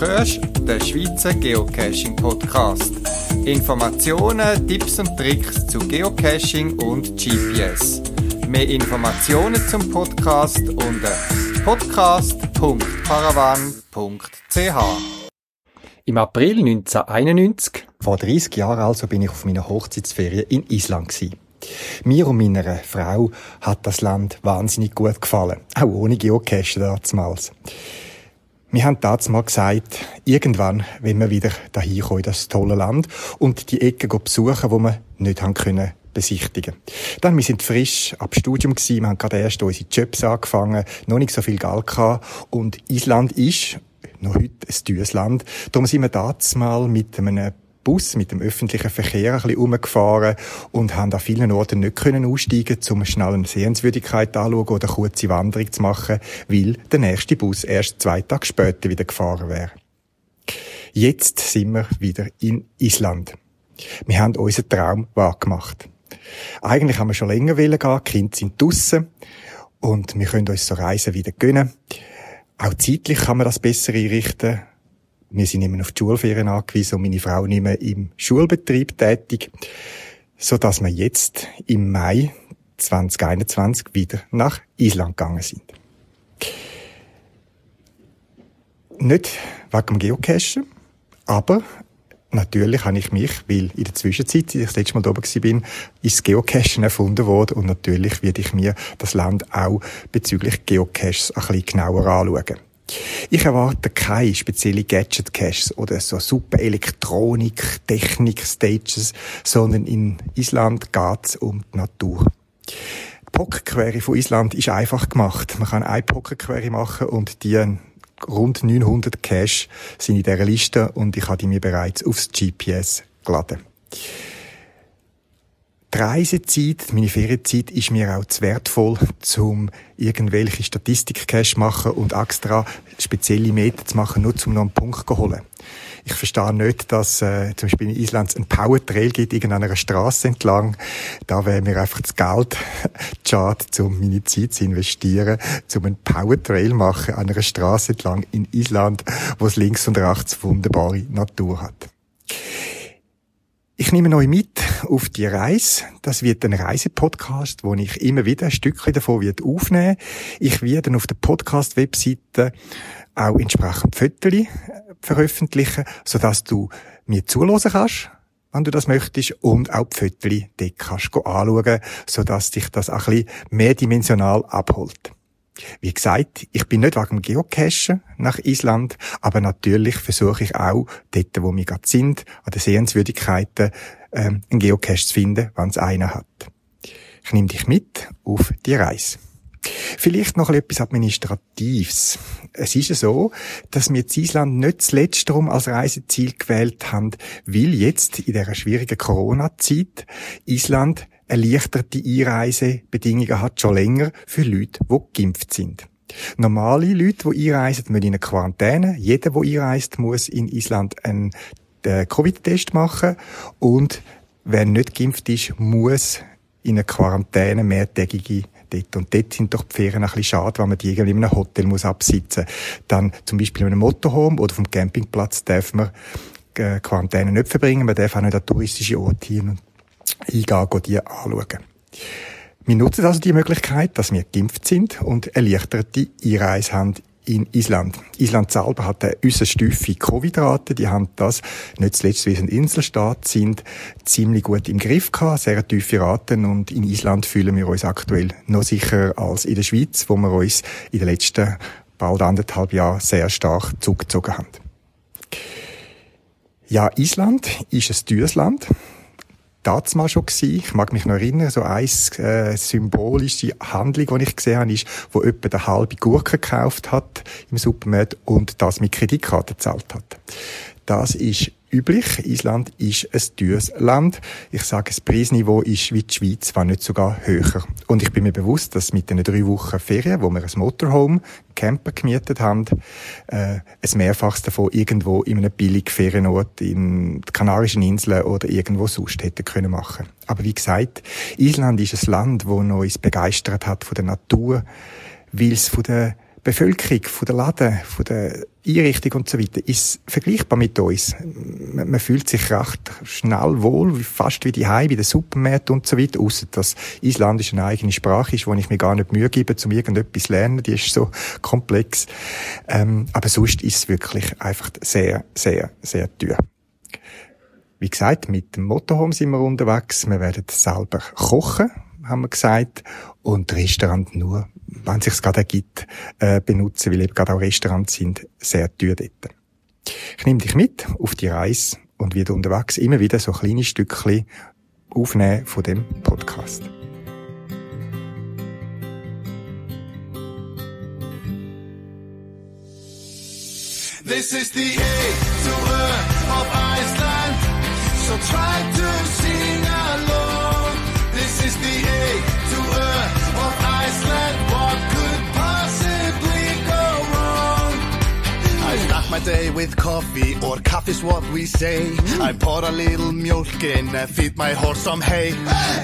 hörst den Schweizer Geocaching Podcast. Informationen, Tipps und Tricks zu Geocaching und GPS. Mehr Informationen zum Podcast unter podcast.paravan.ch. Im April 1991, vor 30 Jahren also, bin ich auf meiner Hochzeitsferien in Island gewesen. Mir und meiner Frau hat das Land wahnsinnig gut gefallen. Auch ohne Geocache damals. Wir haben damals mal gesagt, irgendwann wenn wir wieder dahin kommen, das tolle Land, und die Ecken besuchen, wo wir nicht haben können besichtigen. Dann, wir sind frisch ab Studium gewesen, wir haben gerade erst unsere Jobs angefangen, noch nicht so viel Geld gehabt, und Island ist noch heute ein teures Land. Darum sind wir damals mal mit einem Bus mit dem öffentlichen Verkehr ein bisschen umgefahren und haben an vielen Orten nicht können aussteigen, um schnell Sehenswürdigkeit anzuschauen oder eine kurze Wanderung zu machen, weil der nächste Bus erst zwei Tage später wieder gefahren wäre. Jetzt sind wir wieder in Island. Wir haben unseren Traum wahrgemacht. Eigentlich haben wir schon länger gehen, die Kinder sind draussen und wir können uns so Reisen wieder gönnen. Auch zeitlich kann man das besser einrichten. Wir sind immer auf die Schulferien angewiesen und meine Frau nicht mehr im Schulbetrieb tätig, so dass wir jetzt im Mai 2021 wieder nach Island gegangen sind. Nicht wegen dem Geocachen, aber natürlich habe ich mich, weil in der Zwischenzeit, als ich das letzte Mal da oben war, ist Geocachen erfunden worden und natürlich werde ich mir das Land auch bezüglich Geocaches ein bisschen genauer anschauen. Ich erwarte keine speziellen Gadget-Caches oder so super Elektronik, Technik-Stages, sondern in Island geht's um die Natur. Die Pocket-Query von Island ist einfach gemacht. Man kann eine Pocket-Query machen und die rund 900 Cache sind in dieser Liste und ich habe die mir bereits aufs GPS geladen. Die Reisezeit, meine Ferienzeit, ist mir auch zu wertvoll, um irgendwelche Statistik-Cache machen und extra spezielle Meter zu machen, nur um noch einen Punkt zu holen. Ich verstehe nicht, dass äh, zum Beispiel in Island ein Power Trail gibt, irgendeiner Straße entlang. Da wäre mir einfach das Geld schade, um meine Zeit zu investieren, um einen Power Trail machen an einer Straße entlang in Island, wo es links und rechts wunderbare Natur hat. Ich nehme euch mit auf die Reise. Das wird ein Reisepodcast, wo ich immer wieder ein Stückchen davon wird aufnehmen. Ich werde auf der Podcast-Webseite auch entsprechend Fotos äh, veröffentlichen, sodass du mir zulassen kannst, wenn du das möchtest, und auch die Fotos dort kannst anschauen, sodass dich das ein bisschen mehrdimensional abholt. Wie gesagt, ich bin nicht wegen Geocachen nach Island, aber natürlich versuche ich auch, dort, wo wir gerade sind, an den Sehenswürdigkeiten, ähm, einen Geocache zu finden, wenn es einen hat. Ich nehme dich mit auf die Reise. Vielleicht noch etwas Administratives. Es ist ja so, dass wir das Island nicht zuletzt darum als Reiseziel gewählt haben, weil jetzt in dieser schwierigen Corona-Zeit Island erleichterte Einreisebedingungen hat schon länger für Leute, die geimpft sind. Normale Leute, die einreisen, müssen in eine Quarantäne. Jeder, der einreist, muss in Island einen äh, Covid-Test machen. Und wer nicht geimpft ist, muss in eine Quarantäne mehrtägige dort. Und dort sind doch die Ferien ein bisschen schade, wenn man die irgendwie in einem Hotel muss absitzen muss. Dann zum Beispiel in einem Motorhome oder vom Campingplatz darf man äh, Quarantäne nicht verbringen. Man darf auch nicht an touristische Orte hin eingehen, gehen die anschauen. Wir nutzen also die Möglichkeit, dass wir geimpft sind und erleichterte Einreise haben in Island. Island selber hat eine äußerst stuffe Covid-Rate. Die haben das, nicht zuletzt, weil sie ein Inselstaat sind, ziemlich gut im Griff gehabt. Sehr tiefe Raten. Und in Island fühlen wir uns aktuell noch sicherer als in der Schweiz, wo wir uns in den letzten bald anderthalb Jahren sehr stark zurückgezogen haben. Ja, Island ist ein teures Land das schon gewesen. Ich mag mich noch erinnern, so eine äh, symbolische Handlung, die ich gesehen habe, ist, wo jemand eine halbe Gurke gekauft hat im Supermarkt und das mit Kreditkarte gezahlt hat. Das ist üblich. Island ist ein teures Land. Ich sage, das Preisniveau ist wie die Schweiz, wenn nicht sogar höher. Und ich bin mir bewusst, dass mit den drei Wochen Ferien, wo wir ein Motorhome, Camper gemietet haben, äh, ein Mehrfaches davon irgendwo in einem billigen Ferienort in den Kanarischen Inseln oder irgendwo sonst hätte können machen. Aber wie gesagt, Island ist ein Land, das uns begeistert hat von der Natur, weil es von der Bevölkerung, von der Laden, von der Einrichtung und so weiter, ist vergleichbar mit uns. Man, man fühlt sich recht schnell wohl, fast wie die Hause, wie der Supermarkt und so weiter, außer dass Isländisch eine eigene Sprache ist, wo ich mir gar nicht Mühe gebe, um irgendetwas zu lernen, die ist so komplex. Ähm, aber sonst ist es wirklich einfach sehr, sehr, sehr teuer. Wie gesagt, mit dem Motorhome sind wir unterwegs. Wir werden selber kochen, haben wir gesagt. Und Restaurant nur, wenn es sich gerade ergibt, äh, benutzen, weil eben gerade auch Restaurants sind sehr teuer dort. Ich nehme dich mit auf die Reise und wieder unterwegs immer wieder so kleine Stückchen aufnehmen von dem Podcast. This is the A to of Iceland. So try to sing start my day with coffee, or coffee's what we say. I pour a little milk in, and feed my horse some hay.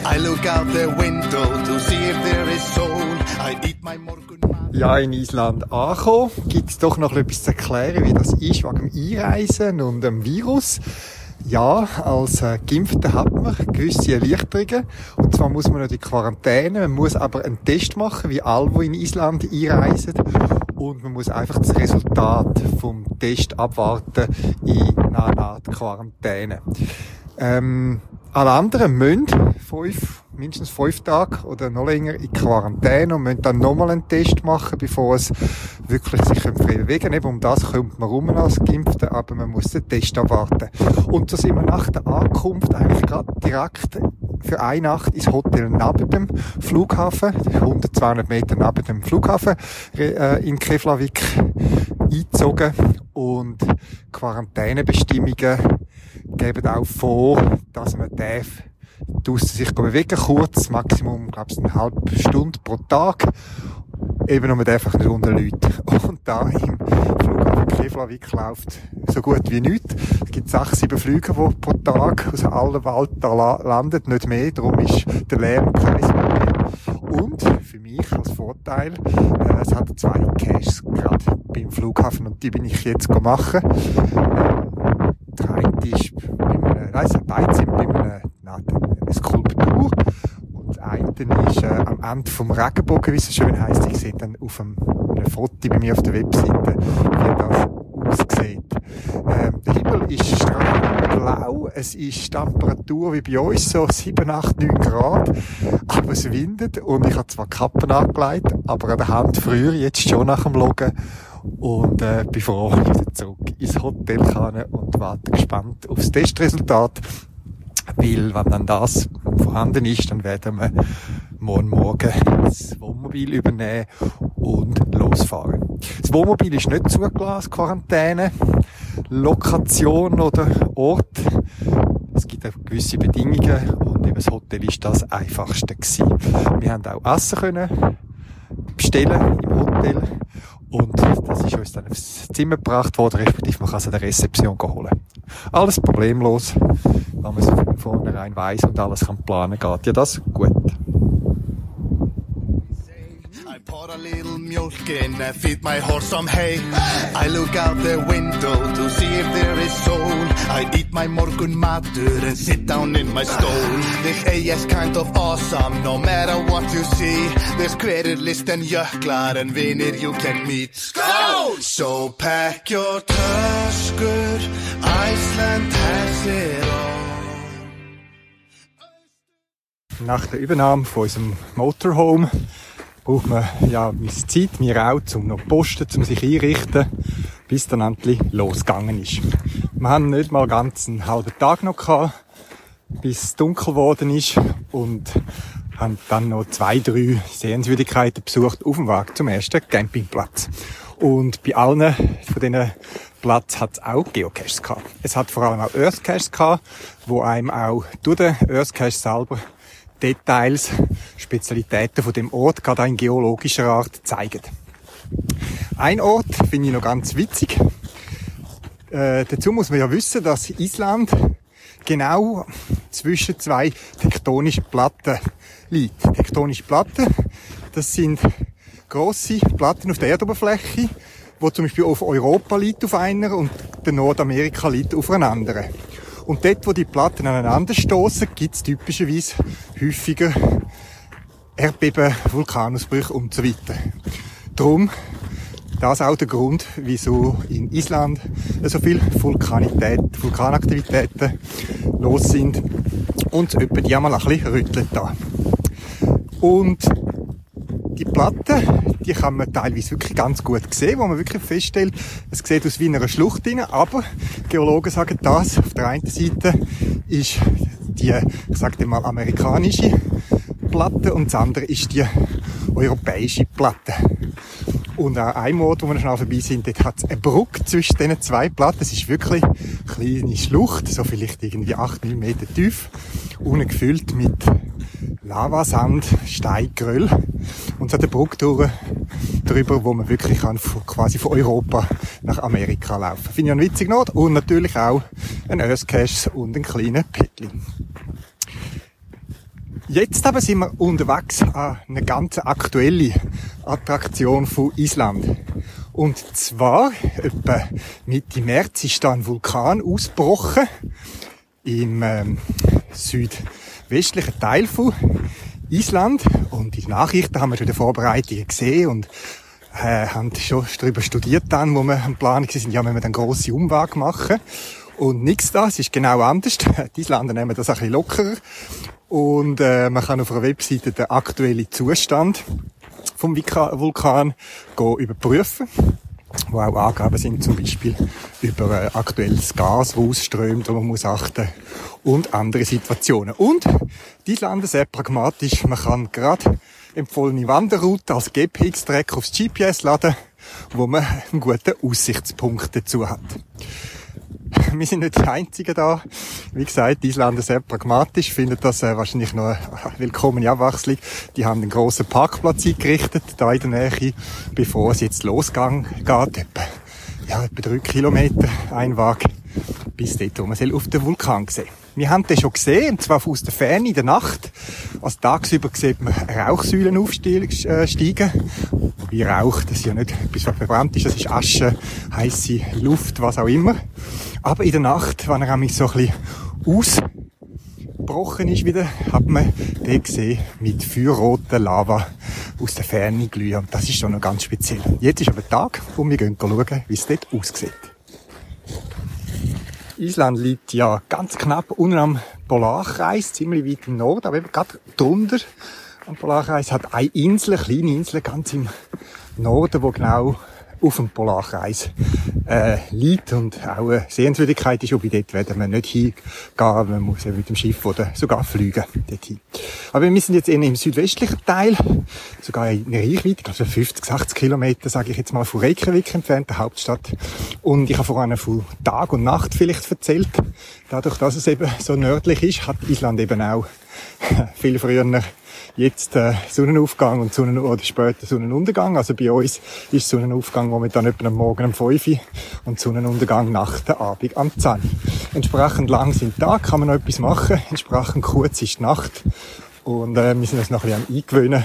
I look out the window to see if there is soul. I eat my morgen. Ja, in Island angekommen, gibt es doch noch etwas zu erklären, wie das ist wegen dem Einreisen und dem Virus. Ja, als äh, Geimpfter hat man gewisse Erleichterungen. Und zwar muss man nicht in Quarantäne, man muss aber einen Test machen, wie alle, die in Island einreisen. Und man muss einfach das Resultat vom Test abwarten in einer Art Quarantäne. Ähm, alle anderen müssen fünf, mindestens fünf Tage oder noch länger in Quarantäne und müssen dann nochmal einen Test machen, bevor es wirklich sich frei bewegen kann. Eben um das kommt man rum als Geimpfte, aber man muss den Test abwarten. Und so sind wir nach der Ankunft eigentlich gerade direkt für eine Nacht ins Hotel neben dem Flughafen, 100, 200 Meter neben dem Flughafen äh, in Keflavik eingezogen und Quarantänebestimmungen geben auch vor, dass man darf draussen sich bewegen kurz, Maximum, glaube ich, eine halbe Stunde pro Tag. Eben, und man darf einfach nicht unter Leute. Und da im Keflavik läuft so gut wie nichts. Es gibt sechs, sieben Flüge, die pro Tag aus aller Welt da landen, nicht mehr. Darum ist der Lärm kein Problem. Und für mich als Vorteil, äh, es hat zwei Caches gerade beim Flughafen und die bin ich jetzt machen. Ähm, der eine ist bei einem, nein, es hat beide sind bei einem, nein, eine Skulptur. Und das eine ist äh, am Ende vom Regenbogen, wie es schön heisst. Ich sehe dann auf einem, einem Foto bei mir auf der Webseite, wie das aussieht. Ähm, der Himmel ist strahlend blau. Es ist Temperatur wie bei uns, so 7, 8, 9 Grad. Aber es windet und ich habe zwar Kappen angelegt, aber an der Hand früher, jetzt schon nach dem Loggen und äh, bin froh, wieder zurück ins Hotel kann und warte gespannt aufs Testresultat. Weil, wenn dann das vorhanden ist, dann werden wir morgen Morgen das Wohnmobil übernehmen und losfahren. Das Wohnmobil ist nicht zugelassen, Quarantäne, Lokation oder Ort. Es gibt auch gewisse Bedingungen und eben das Hotel ist das einfachste gewesen. Wir haben auch Essen können bestellen im Hotel und das ist uns dann aufs Zimmer gebracht worden, respektive man kann es an der Rezeption holen. Alles problemlos, wenn man es von vornherein weiss und alles kann planen, geht ja das gut. A little milk in and feed my horse some hay. I look out the window to see if there is soul. I eat my morgunmatur and sit down in my stole. This A is kind of awesome, no matter what you see. There's credit list and jöklar and vinir you can meet. Skål! So pack your töskur, Iceland has it all. Nach der Übernahme von unserem Motorhome braucht man ja ein Zeit, wir auch, um noch posten, um sich einrichten, bis dann endlich losgegangen ist. Wir haben nicht mal ganz einen halben Tag noch gehabt, bis es dunkel geworden ist und haben dann noch zwei, drei Sehenswürdigkeiten besucht auf dem Weg zum ersten Campingplatz. Und bei allen von diesen Platz hat es auch Geocaches gehabt. Es hat vor allem auch Earthcaches gehabt, wo einem auch durch den Earthcache selber Details, Spezialitäten von dem Ort, gerade in geologischer Art, zeigen. Ein Ort finde ich noch ganz witzig. Äh, dazu muss man ja wissen, dass Island genau zwischen zwei tektonischen Platten liegt. Tektonische Platten, das sind grosse Platten auf der Erdoberfläche, wo zum Beispiel auf Europa liegt auf einer und der Nordamerika liegt auf einer anderen. Und dort, wo die Platten aneinander stoßen, gibt es typischerweise häufiger Erdbeben, Vulkanausbrüche und so weiter. Drum das auch der Grund, wieso in Island so viel Vulkanität, Vulkanaktivitäten los sind und etwa die einmal ein bisschen rüttelt da. Und die Platte, die kann man teilweise wirklich ganz gut sehen, wo man wirklich feststellt, es sieht aus wie in einer Schlucht rein, aber Geologen sagen das, auf der einen Seite ist die, ich sage mal, amerikanische Platte und das andere ist die europäische Platte. Und an einem Ort, wo wir schon vorbei sind, dort hat es eine Brücke zwischen diesen zwei Platten. Es ist wirklich eine kleine Schlucht, so vielleicht irgendwie 8, 9 Meter tief, unten gefüllt mit Lavasand, Steingröll. Hat eine Brücke drüber, wo man wirklich kann, quasi von Europa nach Amerika laufen. Finde ich einen witzigen Ort. Und natürlich auch ein Earthcache und ein kleiner Petlin. Jetzt aber sind wir unterwegs an eine ganz aktuelle Attraktion von Island. Und zwar, etwa Mitte März ist da ein Vulkan ausgebrochen im ähm, südwestlichen Teil von Island. Und die Nachrichten haben wir schon in den Vorbereitungen gesehen und äh, haben schon darüber studiert dann, wo wir am Plan sind, ja, wenn wir dann grosse Umwege machen. Und nichts da, es ist genau anders. Die Isländer nehmen das ein bisschen lockerer und äh, man kann auf einer Webseite den aktuellen Zustand vom Vulkan überprüfen wo auch Angaben sind, zum Beispiel über äh, aktuelles Gas, das ausströmt, wo man muss achten und andere Situationen. Und die landen sehr pragmatisch. Man kann gerade empfohlene Wanderroute als GPX-Track aufs GPS laden, wo man einen guten Aussichtspunkt dazu hat. wir sind nicht die Einzigen da. Wie gesagt, die Isländer sehr pragmatisch, finden das äh, wahrscheinlich noch eine willkommene Abwechslung. Die haben einen grossen Parkplatz eingerichtet, da in der Nähe, bevor es jetzt losgeht. Etwa, ja, etwa drei Kilometer Einwag bis dort, wo man auf den Vulkan sehen wir haben den schon gesehen, und zwar aus der Ferne in der Nacht. Als tagsüber sieht man Rauchsäulen aufsteigen. Wie Rauch, das ist ja nicht etwas, was verbrannt ist, das ist Asche, heiße Luft, was auch immer. Aber in der Nacht, wenn er mich so ein bisschen ausgebrochen ist wieder, hat man den gesehen mit feuerroter Lava aus der Ferne glühen. Und das ist schon noch ganz speziell. Jetzt ist aber Tag und wir gehen schauen, wie es dort aussieht. Island liegt ja ganz knapp unten am Polarkreis, ziemlich weit im Norden, aber eben gerade drunter am Polarkreis hat eine Insel, eine kleine Insel, ganz im Norden, wo genau auf dem Polarkreis äh, liegt und auch eine Sehenswürdigkeit ist, wobei dort werden wir nicht hingehen, man muss ja mit dem Schiff oder sogar fliegen dorthin. Aber wir sind jetzt eher im südwestlichen Teil, sogar in Reichweite, also 50, 60 Kilometer, sage ich jetzt mal, von Reykjavik entfernt, der Hauptstadt. Und ich habe vorhin von Tag und Nacht vielleicht erzählt. Dadurch, dass es eben so nördlich ist, hat Island eben auch viel früher jetzt äh, Sonnenaufgang und Sonnen oder später Sonnenuntergang. Also bei uns ist Sonnenaufgang momentan etwa am Morgen um 5 Uhr und Sonnenuntergang nach der Abend am 10 Entsprechend lang sind Tag, kann man noch etwas machen. Entsprechend kurz ist die Nacht. Und äh, wir sind uns noch ein bisschen am Eingewöhnen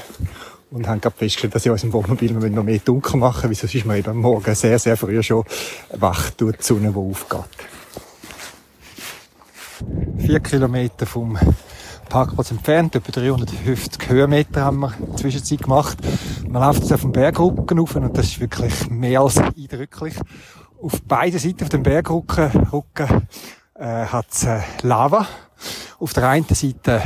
und haben gerade festgestellt, dass in unserem Wohnmobil wir noch mehr dunkel machen, weil sonst ist man eben Morgen sehr, sehr früh schon wach durch die Sonne, die aufgeht. Vier Kilometer vom Parkplatz entfernt, etwa 350 Höhenmeter haben wir in der Zwischenzeit gemacht. Man läuft jetzt auf den Bergrücken rauf und das ist wirklich mehr als eindrücklich. Auf beiden Seiten auf dem Bergrücken Rücken, äh, hat äh, Lava auf der einen Seite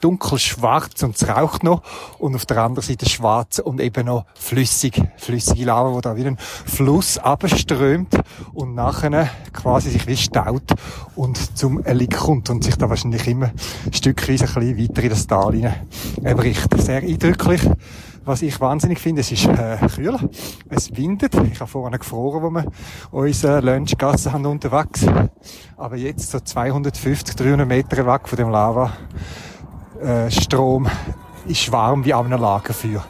dunkelschwarz und es raucht noch und auf der anderen Seite schwarz und eben noch flüssig, flüssige Lava, wo da wie ein Fluss abströmt und nachher quasi sich wie staut und zum Erliegen kommt und sich da wahrscheinlich immer stückweise ein bisschen weiter in das Tal hinein bricht. Sehr eindrücklich. Was ich wahnsinnig finde, es ist äh, kühl, es windet. Ich habe vorhin gefroren, wo wir unsere Lunchgasse haben unterwegs. Aber jetzt so 250, 300 Meter weg von dem Lavastrom äh, ist warm wie an einem Lagerfeuer.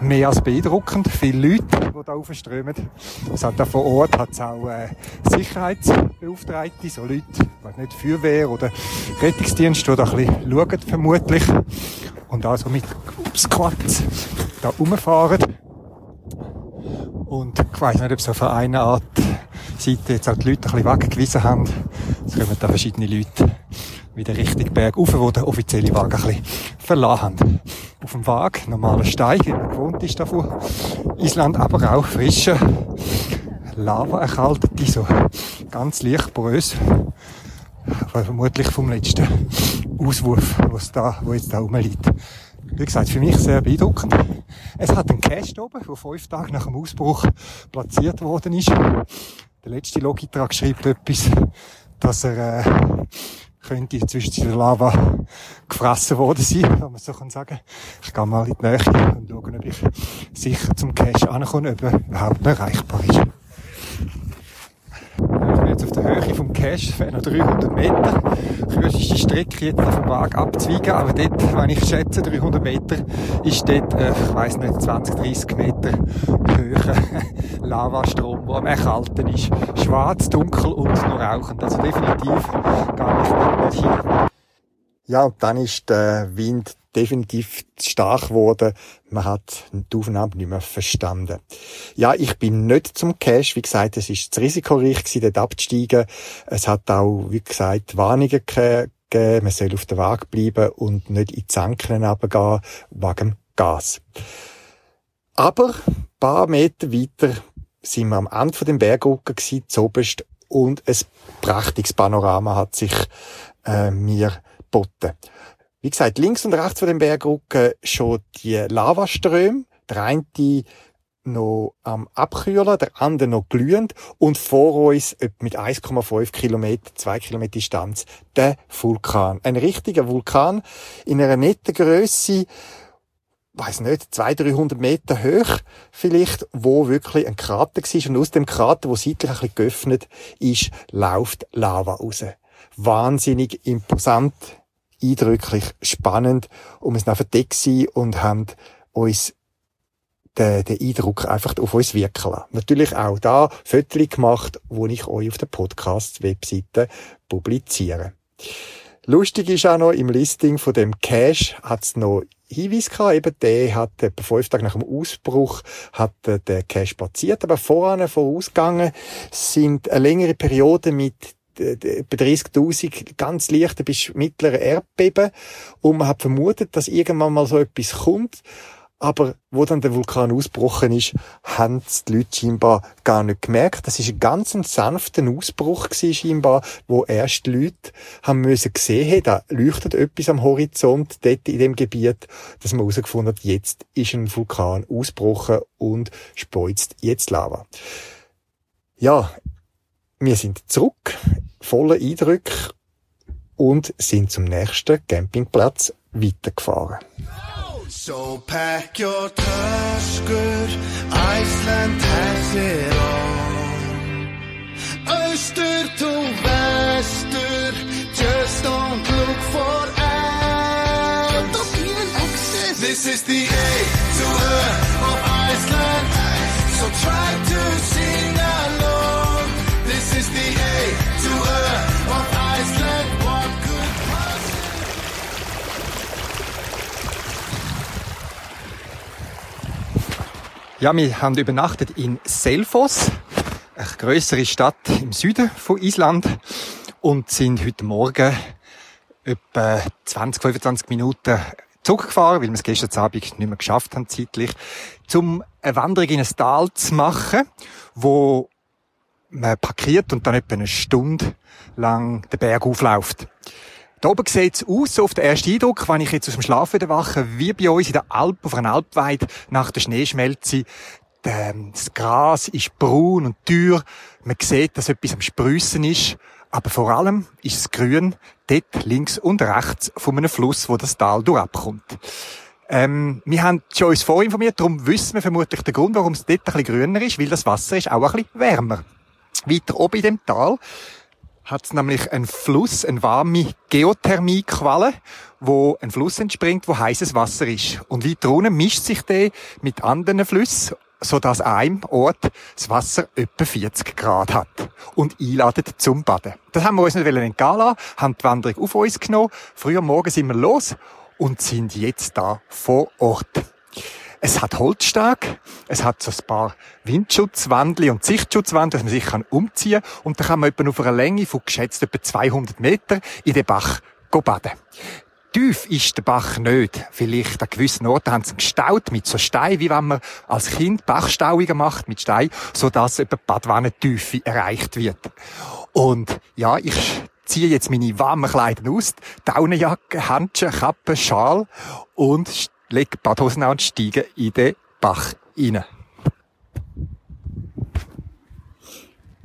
Mehr als beeindruckend. Viele Leute, die da aufströmen. Es hat da vor Ort hat's auch äh, Sicherheitsbeauftragte, so Leute, weiß nicht, Feuerwehr oder Rettungsdienst, die da ein bisschen schauen, vermutlich. Und also mit Squats da rumfahren. Und ich weiss nicht, ob so von einer Art Seite jetzt auch die Leute ein bisschen weggewiesen haben. Es kommen da verschiedene Leute wieder richtig bergauf, wo der offizielle Wagen ein bisschen verlassen haben. Auf dem Wagen, normaler Stein, wie man gewohnt ist davon. Island aber auch frischer Lava erkaltet, die so ganz leicht porös. Vermutlich vom letzten Auswurf, was da, wo jetzt da rumliegt. Wie gesagt, für mich sehr beeindruckend. Es hat einen Cache oben, der fünf Tage nach dem Ausbruch platziert worden ist. Der letzte Logitrag schreibt etwas, dass er äh, könnte zwischen der Lava gefressen worden sein, wenn man so kann sagen. Ich gehe mal in die Nähe und schaue, ob ich sicher zum Cache ankomme, ob er überhaupt erreichbar ist jetzt auf der Höhe vom Cache, noch 300 Meter. Kürzeste Strecke jetzt vom Wagen abzweigen, aber dort, wenn ich schätze, 300 Meter, ist dort, äh, ich weiss nicht, 20, 30 Meter höher Lavastrom, der am Erkalten ist. Schwarz, dunkel und noch rauchend. Also definitiv gar nicht, nicht hier. Ja, und dann ist der Wind definitiv zu stark geworden. Man hat die Aufnahme nicht mehr verstanden. Ja, ich bin nicht zum Cash. Wie gesagt, es ist zu risikoreich gewesen, dort abzusteigen. Es hat auch, wie gesagt, Warnungen gegeben. Man soll auf der Waage bleiben und nicht in die Zanken runtergehen, wegen Gas. Aber ein paar Meter weiter sind wir am Ende von dem Bergrücken gewesen, zoberst, und ein prächtiges Panorama hat sich äh, mir geboten. Wie gesagt, links und rechts von dem Bergrücken schon die Lavaströme. Der eine noch am Abkühlen, der andere noch glühend und vor uns mit 1,5 Kilometer, 2 Kilometer Distanz der Vulkan. Ein richtiger Vulkan in einer netten Größe, weiß nicht, 200, 300 Meter hoch vielleicht, wo wirklich ein Krater war und aus dem Krater, wo seitlich ein bisschen geöffnet ist, läuft Lava raus. Wahnsinnig imposant eindrücklich spannend und wir sind auf Deck und haben uns den, den Eindruck einfach auf uns wirken lassen. Natürlich auch da Fotos gemacht, wo ich euch auf der Podcast-Webseite publiziere. Lustig ist auch noch, im Listing von dem hat es noch Hinweis gehabt, eben der hat etwa fünf Tage nach dem Ausbruch hat der Cache spaziert, aber voran vorausgegangen sind eine längere Periode mit bei 30.000 ganz leichte bis mittlere Erdbeben und man hat vermutet, dass irgendwann mal so etwas kommt. Aber wo dann der Vulkan ausgebrochen ist, haben die Leute scheinbar gar nicht gemerkt. Das ist ein ganz sanfter Ausbruch gewesen, scheinbar, wo erst die Leute haben müssen sehen, hey, da leuchtet etwas am Horizont, dort in dem Gebiet, dass man herausgefunden hat, jetzt ist ein Vulkan ausgebrochen und speuzt jetzt Lava. Ja, wir sind zurück voller Eindrücke und sind zum nächsten Campingplatz weitergefahren. So pack your good, Iceland has it all. Öster to Wester, just don't look for out. This is the A to her of Iceland, so try to sing along. Is the A Ja, wir haben übernachtet in Selfos, eine größere Stadt im Süden von Island und sind heute Morgen etwa 20, 25 Minuten zurückgefahren, weil wir es gestern Abend nicht mehr geschafft haben zeitlich, um eine Wanderung in ein Tal zu machen, wo man parkiert und dann etwa eine Stunde lang den Berg aufläuft. Da oben sieht es aus, so auf den ersten Eindruck, wenn ich jetzt aus dem Schlaf wieder wache, wie bei uns in der Alp, auf einer Alpweide, nach der Schneeschmelze. Das Gras ist braun und teuer. Man sieht, dass etwas am Sprüssen ist. Aber vor allem ist es grün, dort links und rechts von einem Fluss, wo das Tal durchabkommt. Ähm, wir haben schon uns vorinformiert, darum wissen wir vermutlich den Grund, warum es dort ein bisschen grüner ist, weil das Wasser ist auch ein bisschen wärmer. Weiter oben in dem Tal hat es nämlich einen Fluss, eine warme Geothermiequalle, wo ein Fluss entspringt, wo heißes Wasser ist. Und weiter unten mischt sich der mit anderen Flüssen, so dass an einem Ort das Wasser etwa 40 Grad hat und einladet zum Baden. Das haben wir uns nicht entgehen lassen, haben die Wanderung auf uns genommen. Früher Morgen sind wir los und sind jetzt da vor Ort. Es hat Holzsteg, es hat so ein paar Windschutzwändchen und Sichtschutzwände, dass man sich kann umziehen kann. Und dann kann man etwa auf einer Länge von geschätzt etwa 200 Meter in den Bach baden. Tief ist der Bach nicht. Vielleicht an gewissen Orten haben sie ihn gestaut mit so Stein, wie wenn man als Kind Bachstauungen macht mit Stein, sodass etwa Badwannentiefe erreicht wird. Und ja, ich ziehe jetzt meine warmen Kleider aus, Daunenjacke, Handschuhe, Kappe, Schal und lege Badhosen an und steige in den Bach rein.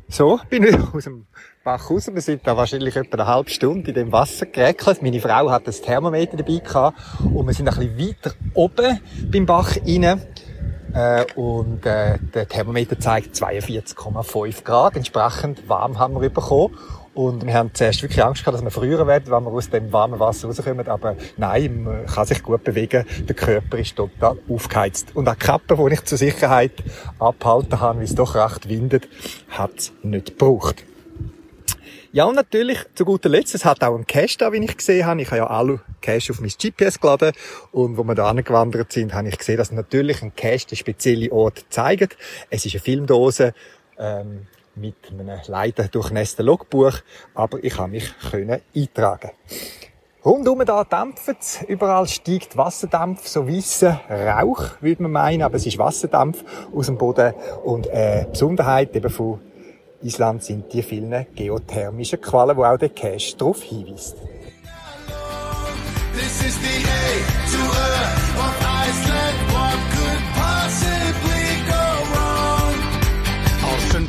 So, bin ich aus dem Bach raus. Wir sind da wahrscheinlich etwa eine halbe Stunde in dem Wasser gereckelt. Meine Frau hat das Thermometer dabei gehabt und wir sind ein bisschen weiter oben beim Bach rein. Äh, und äh, der Thermometer zeigt 42,5 Grad. Entsprechend warm haben wir bekommen. Und wir haben zuerst wirklich Angst gehabt, dass wir früher werden, wenn wir aus dem warmen Wasser rauskommen. Aber nein, man kann sich gut bewegen. Der Körper ist total aufgeheizt. Und auch die Kappe, die ich zur Sicherheit abhalten habe, weil es doch recht windet, hat es nicht gebraucht. Ja, und natürlich, zu guter Letzt, es hat auch einen Cache da, wie ich gesehen habe. Ich habe ja alle Cache auf mein GPS geladen. Und wo wir da angewandert sind, habe ich gesehen, dass natürlich ein Cache den speziellen Ort zeigt. Es ist eine Filmdose, ähm, mit einem leider durchnässten Logbuch. Aber ich habe mich können eintragen. Rundum da dampft überall steigt Wasserdampf, so weißer Rauch, würde man meinen, aber es ist Wasserdampf aus dem Boden und äh, Besonderheit eben von Island sind die vielen geothermischen Quellen, wo auch der Cache darauf hinweist. This is the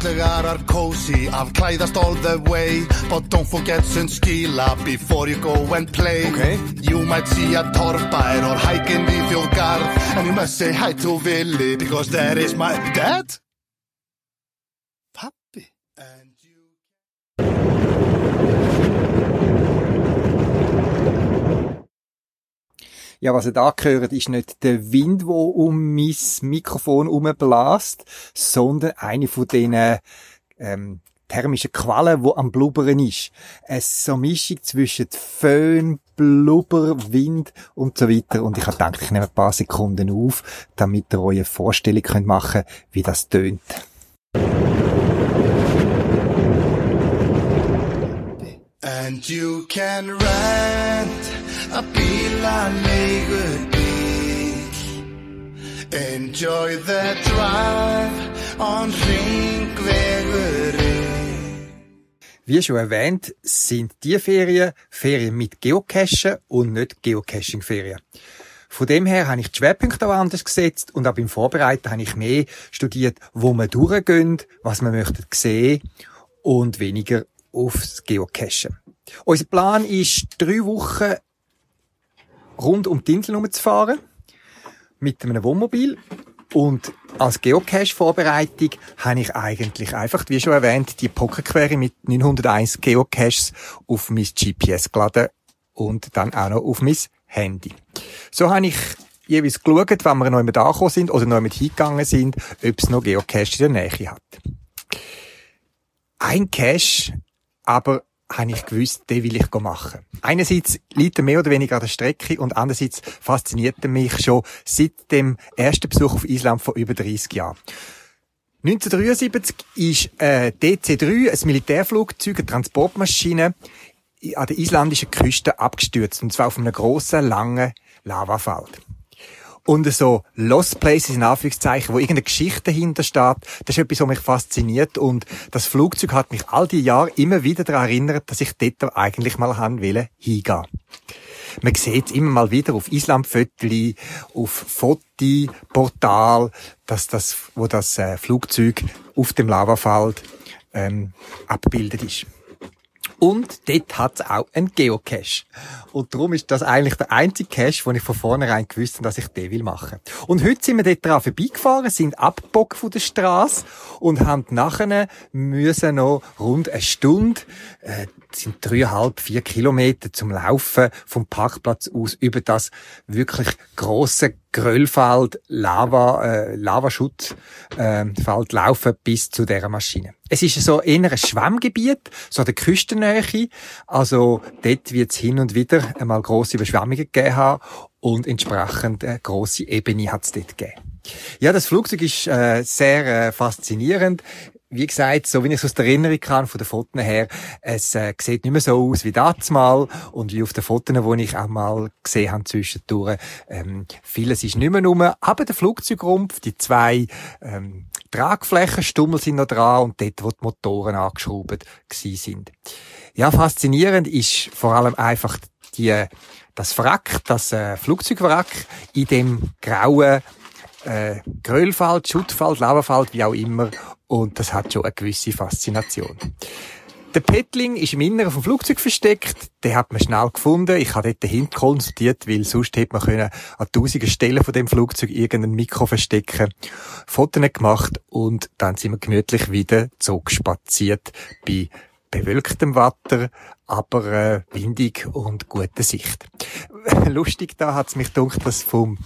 Are cozy, I've klæðast all the way But don't forget sundskila before you go and play. Okay. You might see a torfbær or hike in the þjóðgarð And you must say hi to Willi because there is my dad Ja, was ihr da gehört, ist nicht der Wind, wo um mein Mikrofon umbläst, sondern eine von diesen ähm, thermischen Qualen, wo am Blubbern ist. Es so Mischung zwischen Föhn, Blubber, Wind und so weiter. Und ich gedacht, ich nehme ein paar Sekunden auf, damit ihr euch eine Vorstellung könnt machen wie das tönt. And you can rent a Enjoy the drive on Ringwegeren. Wie schon erwähnt, sind die Ferien Ferien mit Geocachen und nicht Geocaching-Ferien. Von dem her habe ich die Schwerpunkte auch anders gesetzt und auch beim Vorbereiten habe ich mehr studiert, wo man durchgehen, was man möchte sehen und weniger aufs Geocachen. Unser Plan ist, drei Wochen rund um die Insel herumzufahren mit einem Wohnmobil. Und als Geocache-Vorbereitung habe ich eigentlich einfach, wie schon erwähnt, die Pokerquery mit 901 Geocaches auf mein GPS geladen und dann auch noch auf mein Handy. So habe ich jeweils geschaut, wenn wir noch einmal da gekommen sind oder noch einmal hingegangen sind, ob es noch Geocache in der Nähe hat. Ein Cache, aber habe ich gewusst, den will ich machen. Einerseits liegt er mehr oder weniger an der Strecke und andererseits fasziniert er mich schon seit dem ersten Besuch auf Island vor über 30 Jahren. 1973 ist äh, DC-3, ein Militärflugzeug, eine Transportmaschine, an der isländischen Küste abgestürzt, und zwar auf einem grossen, langen Lavafeld und so Lost Places in Anführungszeichen, wo irgendeine Geschichte dahinter steht. Das ist etwas, was mich fasziniert und das Flugzeug hat mich all die Jahre immer wieder daran erinnert, dass ich dort eigentlich mal hingehen. Man sieht immer mal wieder auf Island-Fötli, auf Fotoportal, dass das, wo das äh, Flugzeug auf dem Lavafeld ähm, abgebildet ist. Und dort hat es auch einen Geocache. Und darum ist das eigentlich der einzige Cache, wo ich von vornherein gewusst habe, dass ich den will machen. Und heute sind wir dort dran vorbeigefahren, sind abgebogen von der Straße und haben nachher müssen noch rund eine Stunde, äh, sind dreieinhalb, vier Kilometer zum Laufen vom Parkplatz aus über das wirklich große Gröllfeld, Lava, äh, Lavaschutzfeld äh, laufen bis zu dieser Maschine. Es ist so eher ein Schwemmgebiet, so der Küstennähe. Also dort wird es hin und wieder einmal grosse Überschwemmungen gegeben haben und entsprechend eine grosse Ebene hat es dort gegeben. Ja, das Flugzeug ist äh, sehr äh, faszinierend wie gesagt, so wie ich es aus der Erinnerung kann, von den Fotos her, es äh, sieht nicht mehr so aus wie das mal und wie auf den Fotos, die ich auch mal gesehen habe zwischendurch. Ähm, vieles ist nicht mehr rum, aber der Flugzeugrumpf, die zwei ähm, Tragflächenstummel sind noch dran und dort, wo die Motoren angeschraubt sind. Ja, faszinierend ist vor allem einfach die, das Wrack, das äh, Flugzeugwrack in dem grauen äh, Grölfeld, Schuttfeld, Lavafeld, wie auch immer. Und das hat schon eine gewisse Faszination. Der Petling ist im Inneren vom Flugzeug versteckt. Den hat man schnell gefunden. Ich habe dort dahinter konsultiert, weil sonst hätte man können an tausenden Stellen von dem Flugzeug irgendein Mikro verstecken, Fotos gemacht und dann sind wir gemütlich wieder zurückspaziert bei bewölktem Wetter, aber äh, windig und gute Sicht. Lustig da hat's mich gedacht, dass vom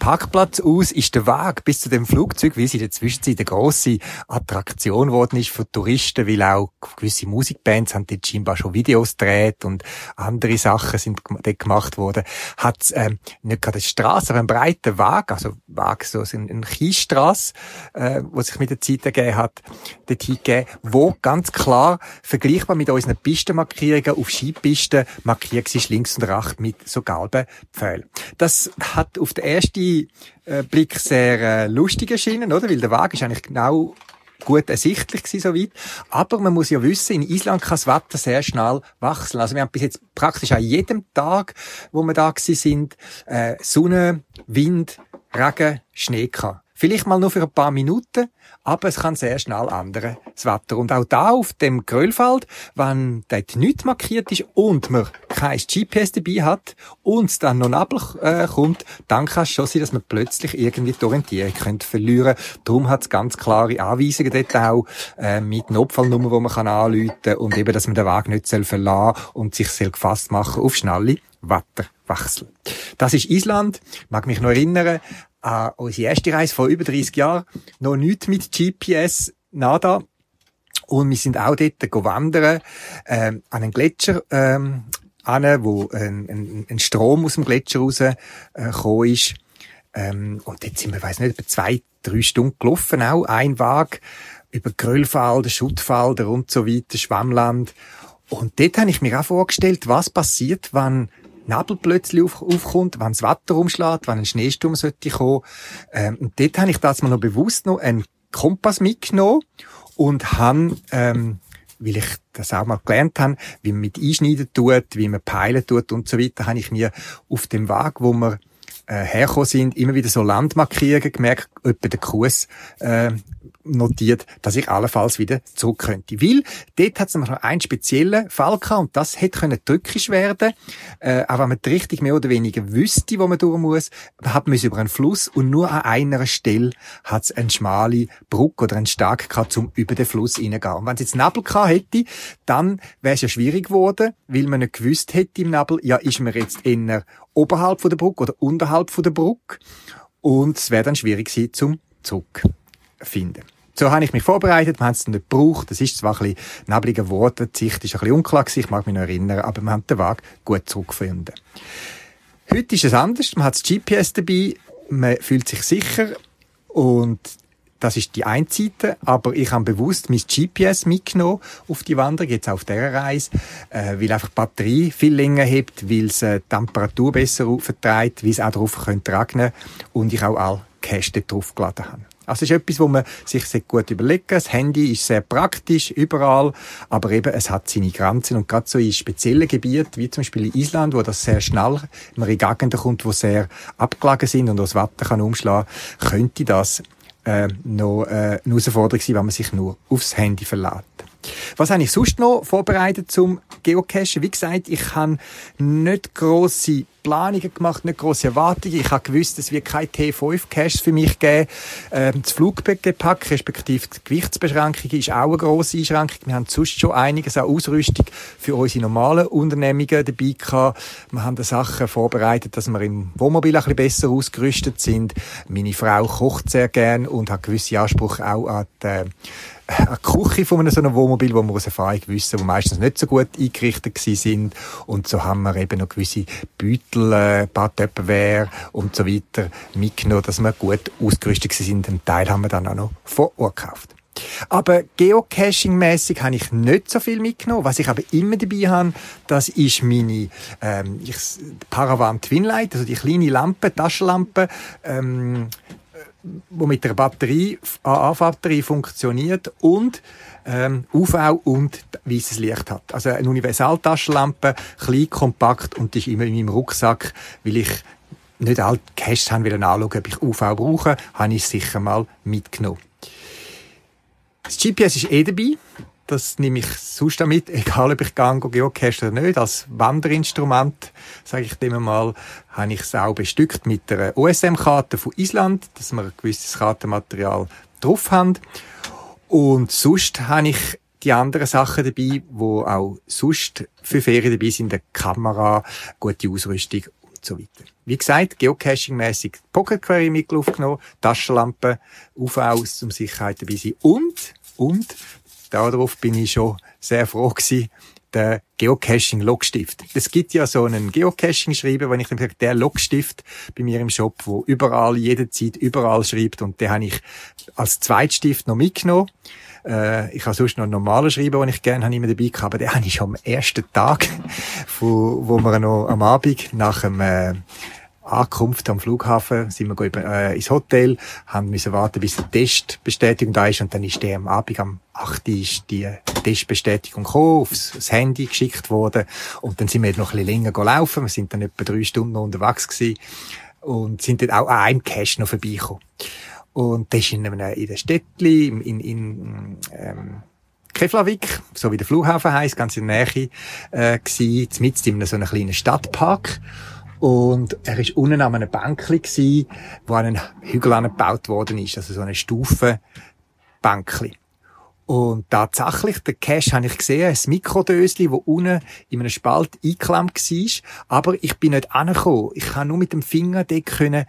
Parkplatz aus ist der Weg bis zu dem Flugzeug, wie es in der Zwischenzeit eine grosse Attraktion geworden ist für Touristen, weil auch gewisse Musikbands haben dort scheinbar schon Videos gedreht und andere Sachen sind dort gemacht worden, hat ähm, nicht gerade eine Straße, aber einen breiten Weg, also Weg, so eine, eine Kiesstrasse, äh, wo sich mit der Zeit ergeben hat, dort hingegeben, wo ganz klar vergleichbar mit unseren Pistenmarkierungen auf Skipisten markiert ist, links und rechts mit so gelben Pfählen. Das hat auf der ersten äh, Blick sehr äh, lustig erschienen, oder? Weil der Wagen ist eigentlich genau gut ersichtlich gewesen, soweit. Aber man muss ja wissen, in Island kann das Wetter sehr schnell wechseln. Also wir haben bis jetzt praktisch an jedem Tag, wo wir da gewesen sind, äh, Sonne, Wind, Regen, Schnee gehabt. Vielleicht mal nur für ein paar Minuten, aber es kann sehr schnell ändern, das Wetter. Und auch da auf dem Grölfeld, wenn dort nichts markiert ist und man kein GPS dabei hat und es dann noch Nebel äh, kommt, dann kann es schon sein, dass man plötzlich irgendwie die Orientierung könnte verlieren Darum hat es ganz klare Anweisungen dort auch, äh, mit Notfallnummer, wo man kann anrufen kann und eben, dass man den Weg nicht soll verlassen und sich soll gefasst machen auf schnelle Wetterwechsel. Das ist Island. Ich mag mich noch erinnern, an unsere erste Reise vor über 30 Jahren. Noch nichts mit GPS, nada. Und wir sind auch dort wandern, ähm, an einen Gletscher, ähm, an, wo ein, ein, ein Strom aus dem Gletscher raus, äh, ist. Ähm, und dort sind wir, weiss nicht, etwa zwei, drei Stunden gelaufen, auch ein Weg, über Gröllfelder, Schuttfelder und so weiter, Schwammland. Und dort habe ich mir auch vorgestellt, was passiert, wenn Nebel plötzlich auf, aufkommt, wenn das Wetter umschlägt, wenn ein Schneesturm sollte kommen. Ähm, und dort habe ich das mal noch bewusst noch einen Kompass mitgenommen und habe, ähm, weil ich das auch mal gelernt habe, wie man mit einschneiden tut, wie man peilen tut und so weiter, habe ich mir auf dem Weg, wo wir äh, hergekommen sind, immer wieder so Landmarkierungen gemerkt, etwa der Kurs äh, notiert, dass ich allenfalls wieder zurück könnte. Weil dort hat es noch einen speziellen Fall gehabt und das hätte können drückisch werden. Äh, auch wenn man die Richtung mehr oder weniger wüsste, wo man durch muss, hat man über einen Fluss und nur an einer Stelle hat es eine schmale Brücke oder einen Stag gehabt, um über den Fluss hineingehen. Und wenn es jetzt Nebel gehabt hätte, dann wäre es ja schwierig geworden, weil man nicht gewusst hätte im Nebel, ja, ist man jetzt eher oberhalb von der Brücke oder unterhalb von der Brücke und es wäre dann schwierig gewesen, zum Zug finden. So habe ich mich vorbereitet, wir haben es nicht gebraucht, das ist zwar ein bisschen neblige Worte, die Sicht ist ein bisschen unklar gewesen, ich mag mich noch erinnern, aber wir haben den Weg gut zurückgefunden. Heute ist es anders, man hat das GPS dabei, man fühlt sich sicher. Und das ist die eine Seite, aber ich habe bewusst mein GPS mitgenommen auf die Wanderung, jetzt auf dieser Reise, äh, weil einfach die Batterie viel länger hebt, weil es äh, die Temperatur besser vertreibt, weil es auch darauf könnte regnen und ich auch all Cache drauf geladen habe. Also es ist etwas, wo man sich sehr gut überlegen Das Handy ist sehr praktisch, überall, aber eben, es hat seine Grenzen. Und gerade so in speziellen Gebieten, wie zum Beispiel in Island, wo das sehr schnell man in Gegenden kommt, wo sehr abgelegen sind und das Wetter kann umschlagen, könnte das äh, noch äh, eine Herausforderung sein, wenn man sich nur aufs Handy verlässt. Was habe ich sonst noch vorbereitet zum Geocachen? Wie gesagt, ich habe nicht grosse Planungen gemacht, nicht grosse Erwartungen. Ich habe gewusst, es wird kein T5-Cache für mich geben. Ähm, das Fluggepäck, respektive die Gewichtsbeschränkung, ist auch eine grosse Einschränkung. Wir haben sonst schon einiges an Ausrüstung für unsere normalen Unternehmungen dabei gehabt. Wir haben Sachen vorbereitet, dass wir im Wohnmobil ein bisschen besser ausgerüstet sind. Meine Frau kocht sehr gern und hat gewisse Ansprüche auch an die eine Küche von einem so einem Wohnmobil, wo wir aus Erfahrung wissen, wo meistens nicht so gut eingerichtet sind und so haben wir eben noch gewisse Beutel, äh, Badöppenwehr und so weiter mitgenommen, dass wir gut ausgerüstet sind. Ein Teil haben wir dann auch noch vor Ort gekauft. Aber Geocaching-mäßig habe ich nicht so viel mitgenommen. Was ich aber immer dabei habe, das ist meine ähm, ich, Paravan Twinlight, also die kleine Lampe, Taschenlampe, ähm, wo mit der Batterie, AA-Batterie funktioniert und ähm, UV und weißes Licht hat. Also eine Universaltaschenlampe, klein, kompakt und ist immer in meinem Rucksack, weil ich nicht alle Caches haben will anschauen, ob ich UV brauche, habe ich sicher mal mitgenommen. Das GPS ist eh dabei. Das nehme ich sonst damit, egal ob ich gehe geocache oder nicht. Als Wanderinstrument, sage ich dem mal, habe ich es auch bestückt mit der OSM-Karte von Island, dass wir ein gewisses Kartenmaterial drauf haben. Und sonst habe ich die anderen Sachen dabei, wo auch sonst für Ferien dabei sind, eine Kamera, gute Ausrüstung und so weiter. Wie gesagt, Geocaching-mäßig Pocket Query mit aufgenommen, Taschenlampe, UV zum Sicherheit dabei sein und und darauf bin ich schon sehr froh gewesen, der Geocaching-Logstift. Es gibt ja so einen Geocaching-Schreiber, wenn ich dem sage, der Logstift bei mir im Shop, wo überall, jederzeit, überall schreibt und den habe ich als Zweitstift noch mitgenommen. Äh, ich habe sonst noch einen normalen Schreiber, den ich gerne habe, immer dabei gehabt, aber den habe ich am ersten Tag, wo, wo wir noch am Abend nach dem äh, Ankunft am Flughafen sind wir äh, ins Hotel, haben müssen warten, bis die Testbestätigung da ist und dann ist der am Abend am 8. ist die Testbestätigung gekommen, aufs, Handy geschickt worden und dann sind wir noch ein bisschen länger gelaufen, wir sind dann etwa drei Stunden unterwegs gewesen und sind dann auch an einem Cache noch vorbeigekommen. Und das ist in, einem, in der Städtli, in, in, in ähm, Keflavik, so wie der Flughafen heisst, ganz in der Nähe, äh, gewesen, mitten in so einem kleinen Stadtpark. Und er ist unten an einem Bänkli gsi, wo an einen Hügel angebaut worden ist, also so eine Stufenbänkli. Und tatsächlich, der Cache habe ich gesehen, ein Mikrodösli, wo unten in einem Spalt eingeklemmt war. Aber ich bin nicht angekommen. Ich kann nur mit dem Finger können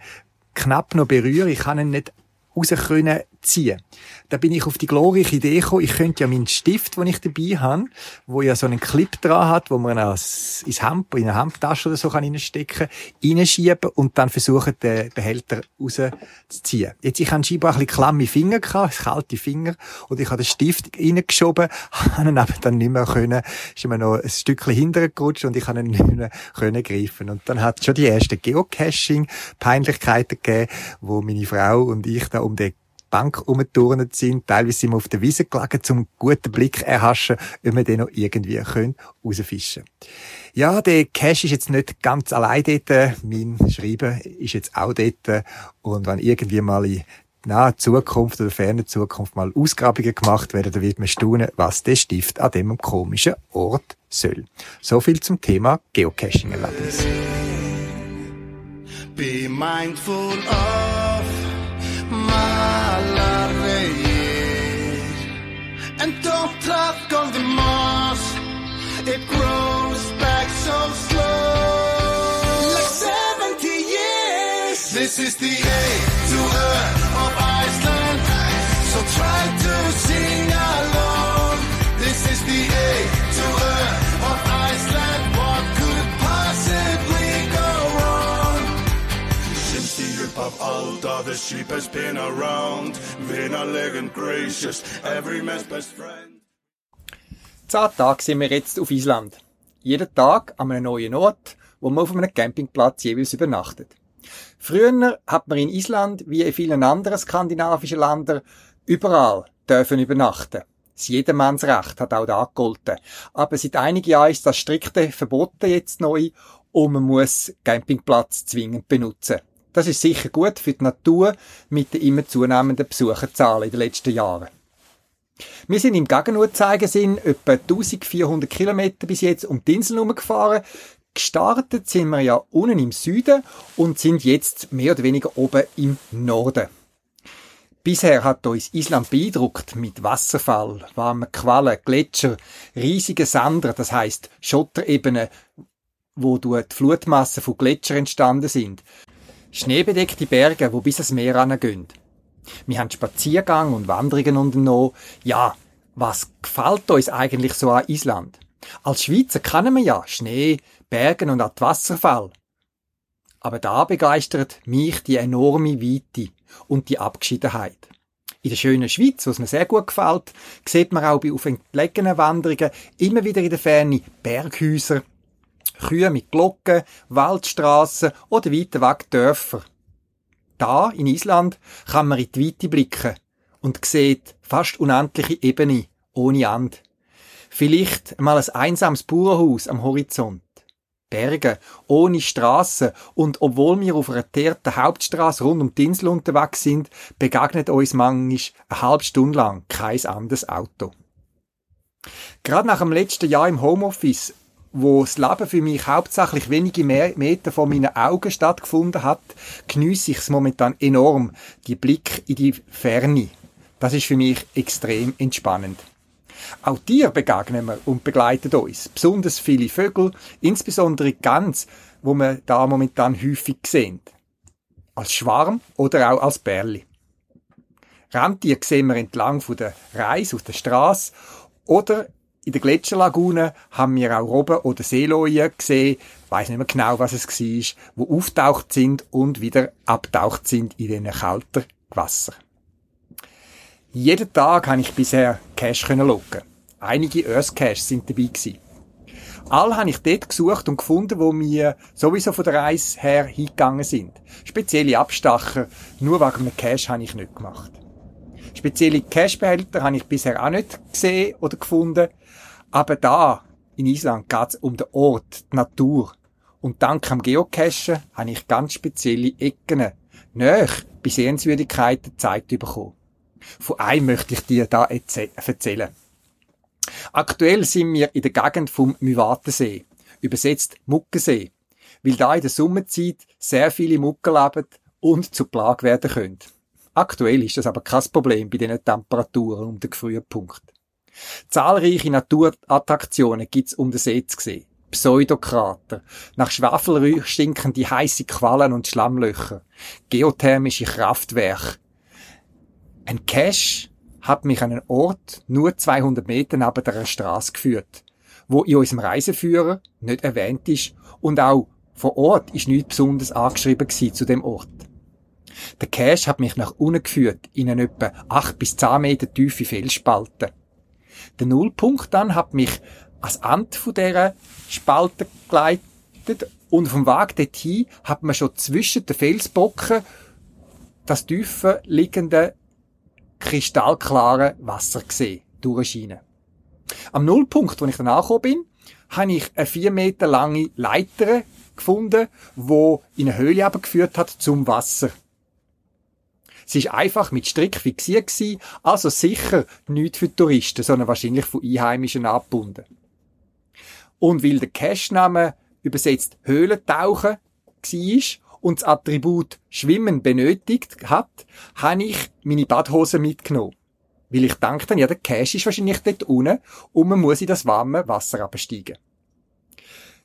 knapp noch berühren. Ich kann ihn nicht raus können ziehen. Da bin ich auf die glorreiche Idee gekommen, ich könnte ja meinen Stift, den ich dabei habe, wo ja so einen Clip dran hat, wo man als, ins Hemd, in eine Hemdtasche oder so kann reinstecken, reinschieben und dann versuchen, den Behälter rauszuziehen. Jetzt, ich habe scheinbar ein bisschen klamme Finger gehabt, kalte Finger, und ich habe den Stift reingeschoben, habe ihn aber dann nicht mehr können, ist immer noch ein Stückchen hintergerutscht und ich habe ihn nicht mehr können greifen. Und dann hat schon die ersten Geocaching-Peinlichkeiten gegeben, wo meine Frau und ich da um den Bank umgeturnt sind. Teilweise sind wir auf der Wiese gelegen, zum guten Blick erhaschen, ob wir den noch irgendwie können Ja, der Cash ist jetzt nicht ganz allein dort. Mein Schreiben ist jetzt auch dort. Und wenn irgendwie mal in naher Zukunft oder ferner Zukunft mal Ausgrabungen gemacht werden, dann wird man staunen, was der Stift an dem komischen Ort soll. So viel zum Thema Geocaching-Erlebnis. Be mindful of And don't truck on the moss, it grows back so slow. Like 70 years. This is the A to Earth of Iceland. So try to sing along. Since the Earth of the has been around. Winnerlich and gracious, every man's best friend. Zehn Tage sind wir jetzt auf Island. Jeden Tag an einem neuen Ort, wo man auf einem Campingplatz jeweils übernachtet. Früher hat man in Island, wie in vielen anderen skandinavischen Ländern, überall dürfen übernachten. Das Jedermannsrecht hat auch da gegolten. Aber seit einigen Jahren ist das strikte verboten jetzt neu und man muss Campingplatz zwingend benutzen. Das ist sicher gut für die Natur mit den immer zunehmenden Besucherzahlen in den letzten Jahren. Wir sind im Gegenuhrzeigersinn etwa 1400 Kilometer bis jetzt um die Insel herumgefahren. Gestartet sind wir ja unten im Süden und sind jetzt mehr oder weniger oben im Norden. Bisher hat uns Island beeindruckt mit Wasserfall, warmen Quallen, Gletscher, riesigen Sander, das heißt Schotterebenen, wo durch die Flutmassen von Gletschern entstanden sind. Schneebedeckte Berge, wo bis ans Meer angehen. Wir haben Spaziergang und Wanderungen unternommen. Ja, was gefällt uns eigentlich so an Island? Als Schweizer kennen wir ja Schnee, Bergen und auch Wasserfall. Aber da begeistert mich die enorme Weite und die Abgeschiedenheit. In der schönen Schweiz, was mir sehr gut gefällt, sieht man auch bei auf entlegenen Wanderungen immer wieder in der Ferne Berghäuser, Kühe mit Glocken, Waldstraßen oder weiter weg Dörfer. Da, in Island, kann man in die Weite blicken und sieht fast unendliche Ebene, ohne End. Vielleicht mal ein einsames Bauernhaus am Horizont. Berge, ohne Straßen und obwohl wir auf einer teerten Hauptstraße rund um die Insel unterwegs sind, begegnet uns manchmal eine halbe Stunde lang kein anderes Auto. Gerade nach dem letzten Jahr im Homeoffice wo das Leben für mich hauptsächlich wenige Meter von meinen Augen stattgefunden hat, geniesse ich es momentan enorm, die Blick in die Ferne. Das ist für mich extrem entspannend. Auch Tiere begegnen wir und begleiten uns. Besonders viele Vögel, insbesondere Gans, wo wir da momentan häufig sehen. Als Schwarm oder auch als Bärli. Rentier sehen wir entlang von der Reise auf der Straße oder in der Gletscherlagune haben wir auch Robben oder Seeloien gesehen, weiss nicht mehr genau, was es war, wo auftaucht sind und wieder abtaucht sind in diesen kalten Gewässern. Jeden Tag habe ich bisher Cash locken. Einige Earth Cash sind dabei gewesen. All habe ich dort gesucht und gefunden, wo wir sowieso von der Reise her hingegangen sind. Spezielle Abstacher, nur wegen einem Cash habe ich nicht gemacht. Spezielle Cashbehälter habe ich bisher auch nicht gesehen oder gefunden. Aber da, in Island, geht es um den Ort, die Natur. Und dank am Geocachen habe ich ganz spezielle Ecken, näher bei Sehenswürdigkeiten Zeit bekommen. Von einem möchte ich dir da erzählen. Aktuell sind wir in der Gegend vom Myvatensee, übersetzt Muckensee, weil da in der Sommerzeit sehr viele Mucken leben und zu Plage werden können. Aktuell ist das aber kein Problem bei diesen Temperaturen um den frühen Punkt. Zahlreiche Naturattraktionen gibt's um den See zu sehen. Pseudokrater, nach Schwafel stinkende heiße Quallen und Schlammlöcher, geothermische Kraftwerke. Ein Cache hat mich an einen Ort nur 200 Meter neben der Straße geführt, wo in unserem Reiseführer nicht erwähnt ist und auch vor Ort ist nichts besonders angeschrieben zu dem Ort. Der Cache hat mich nach unten geführt, in eine etwa 8 bis 10 Meter tiefe Felsspalte. Der Nullpunkt dann hat mich ans Ende von dieser Spalte geleitet und vom Weg dorthin hat man schon zwischen den Felsbrocken das tiefe liegende kristallklare Wasser gesehen, durchscheinen. Am Nullpunkt, wo ich dann angekommen bin, habe ich eine vier Meter lange Leiter gefunden, wo in eine Höhle geführt hat zum Wasser. Sie ist einfach mit Strick fixiert gewesen, also sicher nicht für Touristen, sondern wahrscheinlich von Einheimischen abgebunden. Und weil der Cache-Name übersetzt Höhlentauchen war und das Attribut Schwimmen benötigt hat, habe ich meine Badhose mitgenommen. Weil ich dachte, ja, der Cache ist wahrscheinlich dort unten und man muss in das warme Wasser absteigen.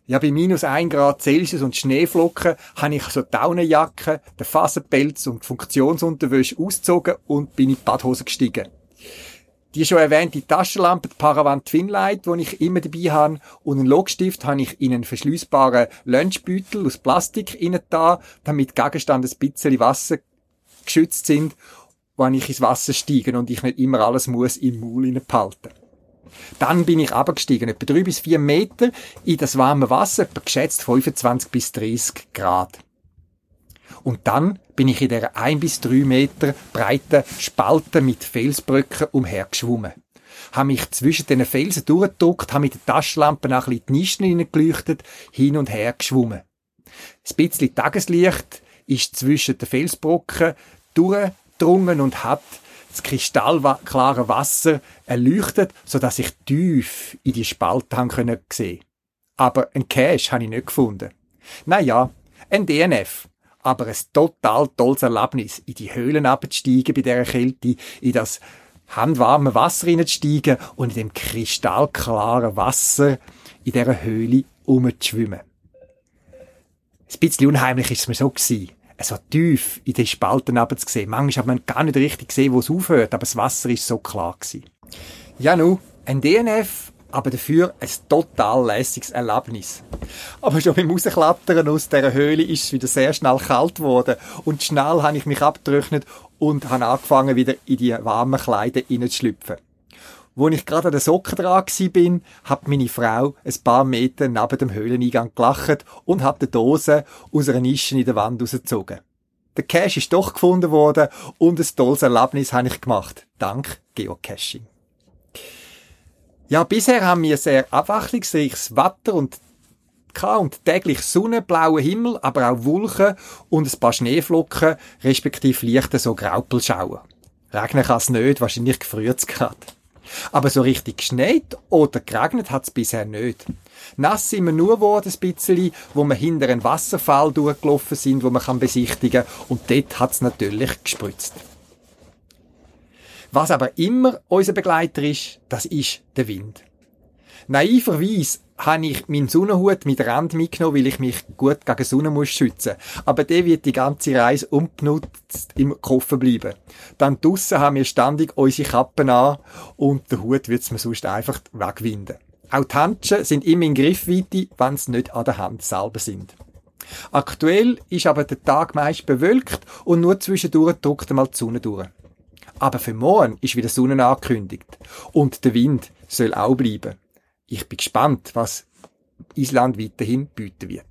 Ja, bei minus ein Grad Celsius und Schneeflocken habe ich so Daunenjacke, den Faserpelz und die Funktionsunterwäsche ausgezogen und bin in die Badhose gestiegen. Die schon erwähnte Taschenlampe, die Paravan Twinlight, die ich immer dabei habe, und einen Logstift habe ich in einen verschließbaren Lunchbeutel aus Plastik da, damit Gegenstände ein bisschen Wasser geschützt sind, wenn ich ins Wasser steige und ich nicht immer alles muss im Maul behalten. Dann bin ich abgestiegen, etwa drei bis vier Meter in das warme Wasser, etwa geschätzt 25 bis 30 Grad. Und dann bin ich in der ein bis drei Meter breiten Spalte mit Felsbrücken umhergeschwommen. Habe mich zwischen den Felsen durchgedruckt, habe mit der Taschenlampe nach bisschen die Nischen hineingeleuchtet, hin und her geschwommen. Ein bisschen Tageslicht ist zwischen den Felsbrücken durchgedrungen und hat das kristallklare Wasser erleuchtet, so dass ich tief in die Spalte haben sehen. Aber ein Cache habe ich nicht gefunden. Naja, ein DNF. Aber ein total tolles Erlebnis, in die Höhlen abzusteigen bei dieser Kälte, in das handwarme Wasser hineinzusteigen und in dem kristallklaren Wasser in dieser Höhle umzuschwimmen. Ein bisschen unheimlich ist es mir so. So tief in den Spalten zu sehen. Manchmal hat man gar nicht richtig gesehen, wo es aufhört, aber das Wasser ist so klar gewesen. Ja, nu, ein DNF, aber dafür ein total lässiges Erlebnis. Aber schon beim Rausklettern aus dieser Höhle ist es wieder sehr schnell kalt geworden und schnell habe ich mich abgetrocknet und habe angefangen, wieder in die warmen Kleider hineinzuschlüpfen. Wo ich gerade an der Socken dran bin, hat meine Frau ein paar Meter neben dem Höhleneingang gelacht und hat die Dose aus einer Nische in der Wand rausgezogen. Der Cache ist doch gefunden worden und ein tolles Erlebnis habe ich gemacht. Dank Geocaching. Ja, bisher haben wir sehr abwechslungsreiches Wetter und und täglich Sonne, blauer Himmel, aber auch Wolken und ein paar Schneeflocken, respektive leichte so Graupelschauer. Regnen kann es nicht, wahrscheinlich gefriert es gerade. Aber so richtig geschneit oder geregnet hat es bisher nicht. Nass sind wir nur geworden, ein bisschen, wo wir hinter einen Wasserfall durchgelaufen sind, wo man kann besichtigen und dort hat es natürlich gespritzt. Was aber immer unser Begleiter ist, das ist der Wind. Naiverweise habe ich meinen Sonnenhut mit Rand mitgenommen, weil ich mich gut gegen Sonne muss schützen. Aber der wird die ganze Reise unbenutzt im Koffer bleiben. Dann draussen haben wir ständig unsere Kappen an und der Hut wird mir sonst einfach wegwinden. Auch die Handschuhe sind immer in Griffweite, wenn sie nicht an der Hand selber sind. Aktuell ist aber der Tag meist bewölkt und nur zwischendurch drückt einmal die Sonne durch. Aber für morgen ist wieder Sonne angekündigt. Und der Wind soll auch bleiben. Ich bin gespannt, was Island weiterhin bieten wird.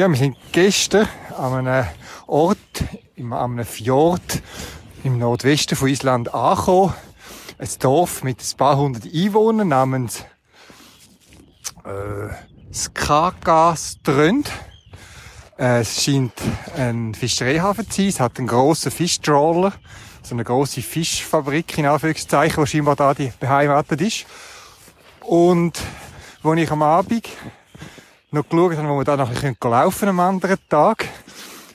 Ja, wir sind gestern an einem Ort, an einem Fjord im Nordwesten von Island angekommen. Ein Dorf mit ein paar hundert Einwohnern namens äh, Skagaströnd. Äh, es scheint ein Fischereihafen zu sein. Es hat einen grossen Fischtrawler, so eine grosse Fischfabrik in Anführungszeichen, wo scheinbar da die beheimatet ist. Und wo ich am Abend noch geschaut haben, wo wir da noch ein laufen am anderen Tag,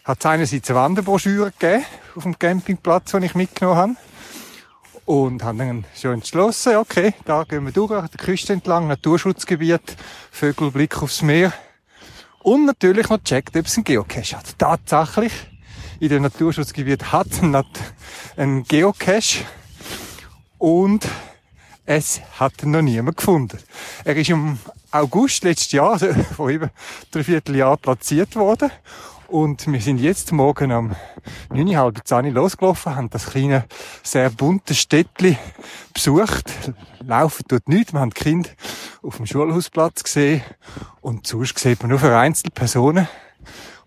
hat es einerseits eine Wanderbroschüre gegeben auf dem Campingplatz, den ich mitgenommen habe. Und haben dann schon entschlossen, okay, da gehen wir durch, an der Küste entlang, Naturschutzgebiet, Vögel, Blick aufs Meer. Und natürlich noch checkt, ob es einen Geocache hat. Tatsächlich, in dem Naturschutzgebiet hat einen Geocache. Und es hat noch niemand gefunden. Er ist im August letztes Jahr, vor über drei Vierteljahr platziert worden. Und wir sind jetzt morgen um 9.30 Uhr losgelaufen, haben das kleine, sehr bunte Städtli besucht. Laufen tut nichts. Wir haben die Kinder auf dem Schulhausplatz gesehen. Und sonst sieht man nur vereinzelte Personen.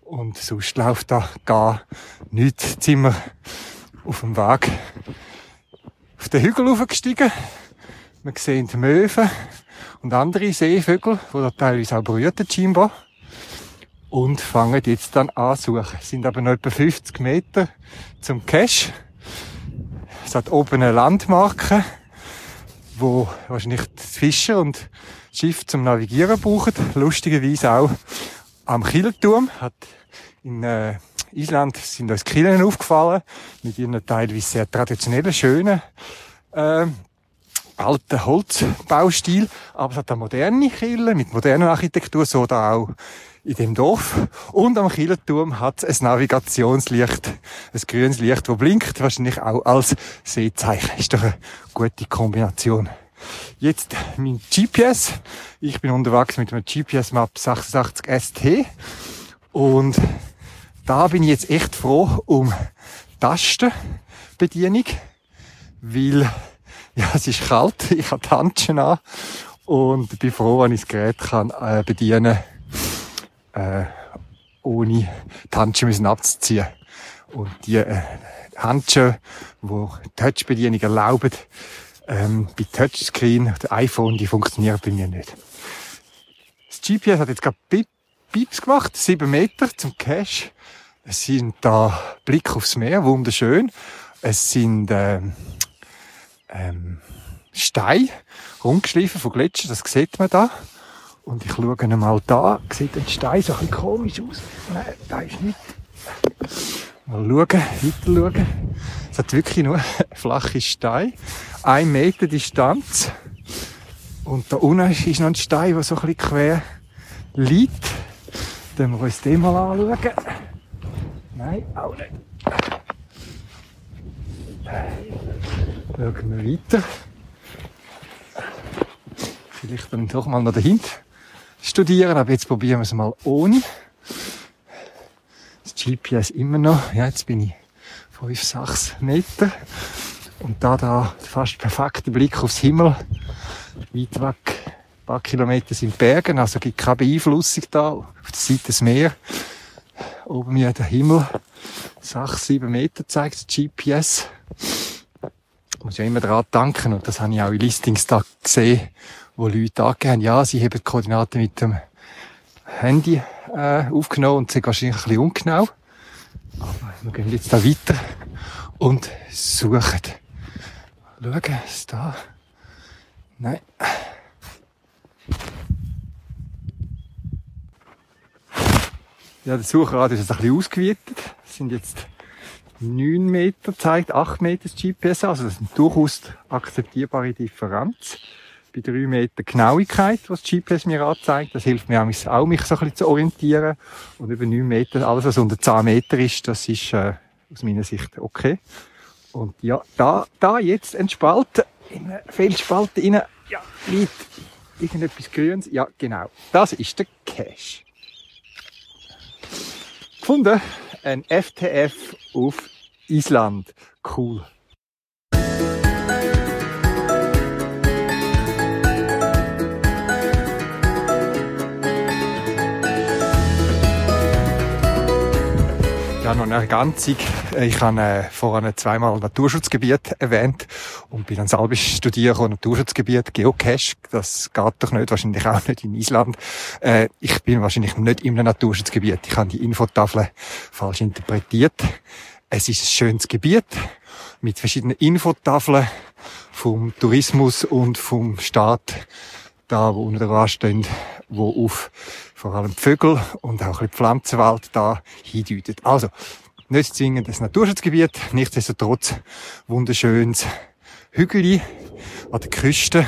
Und sonst läuft da gar nichts. Jetzt sind wir auf dem Weg auf den Hügel hochgestiegen. Wir sehen die Möwen und andere Seevögel, die da teilweise auch brüten scheinbar. Und fangen jetzt dann an zu suchen. Es sind aber noch etwa 50 Meter zum Cache. Es hat oben eine Landmarke, wo wahrscheinlich die Fischer und Schiff zum Navigieren brauchen. Lustigerweise auch am Kielerturm hat in äh, Island sind uns Killen aufgefallen mit ihren teilweise sehr traditionellen, schönen äh, alten Holzbaustil, aber es hat eine moderne Kille mit moderner Architektur, so da auch in dem Dorf. Und am Killerturm hat es ein Navigationslicht, ein grünes Licht, das blinkt, wahrscheinlich auch als Seezeichen. Ist doch eine gute Kombination. Jetzt mein GPS. Ich bin unterwegs mit einem GPS Map 86 ST. Und da bin ich jetzt echt froh um Tastenbedienung, weil ja, es ist kalt, ich habe die Handschuhe an und bin froh, wenn ich das Gerät kann, äh, bedienen äh, ohne die Handschuhe abzuziehen. Und die äh, Handschuhe, die Touch-Bedienung erlauben, ähm, bei Touchscreen, der iPhone, die funktionieren bei mir nicht. Das GPS hat jetzt gerade Pieps gemacht, sieben Meter zum Cache. Es sind da Blick aufs Meer, wunderschön. Es sind ähm, ähm, Steine, rumgeschliffen von Gletscher, das sieht man da. Und ich schaue mal da, sieht ein Stein so ein bisschen komisch aus. Nein, da ist nicht. Mal schauen, weiter schauen. Es hat wirklich nur flache Steine. Ein Meter Distanz. Und da unten ist noch ein Stein, der so ein bisschen quer liegt. Dann wir uns den mal anschauen. Nein, auch nicht. Schauen wir weiter. Vielleicht dann doch mal noch dahinter studieren, aber jetzt probieren wir es mal ohne. Das GPS immer noch, ja, jetzt bin ich 5, 6 Meter. Und da, da, fast perfekter Blick aufs Himmel. Weit weg, ein paar Kilometer sind Bergen, also gibt keine Beeinflussung da. Auf der Seite des Meer. Oben mir der Himmel. 6, 7 Meter zeigt das GPS. Muss ja immer daran danken, und das habe ich auch in Listings da gesehen, wo Leute angeben, ja, sie haben die Koordinaten mit dem Handy äh, aufgenommen und sind wahrscheinlich ein bisschen ungenau. Aber wir gehen jetzt da weiter und suchen. Schauen, ist da? Nein. Ja, der Suchradius ist ein bisschen ausgeweitet. Sind jetzt 9 Meter, zeigt 8 Meter das GPS, also das ist eine durchaus akzeptierbare Differenz bei drei Meter Genauigkeit, was das GPS mir anzeigt. Das hilft mir auch, mich so ein bisschen zu orientieren. Und über neun Meter, alles was unter zehn Meter ist, das ist äh, aus meiner Sicht okay. Und ja, da, da jetzt ein Spalt, in eine Felsspalte rein, ja, liegt irgendetwas Grünes. Ja, genau. Das ist der Cache. Gefunden. Ein FTF auf Island. Cool. Ja, noch eine Ergänzung. Ich habe äh, vorhin zweimal Naturschutzgebiet erwähnt und bin an Salbisch studieren, Naturschutzgebiet, Geocache. Das geht doch nicht, wahrscheinlich auch nicht in Island. Äh, ich bin wahrscheinlich nicht einem Naturschutzgebiet. Ich habe die Infotafel falsch interpretiert. Es ist ein schönes Gebiet mit verschiedenen Infotafeln vom Tourismus und vom Staat, da wo unten dran stehen, wo auf vor allem Vögel und auch ein bisschen Pflanzenwald da hindeutet. Also, nicht zwingend das Naturschutzgebiet, nichtsdestotrotz wunderschönes Hügel an der Küste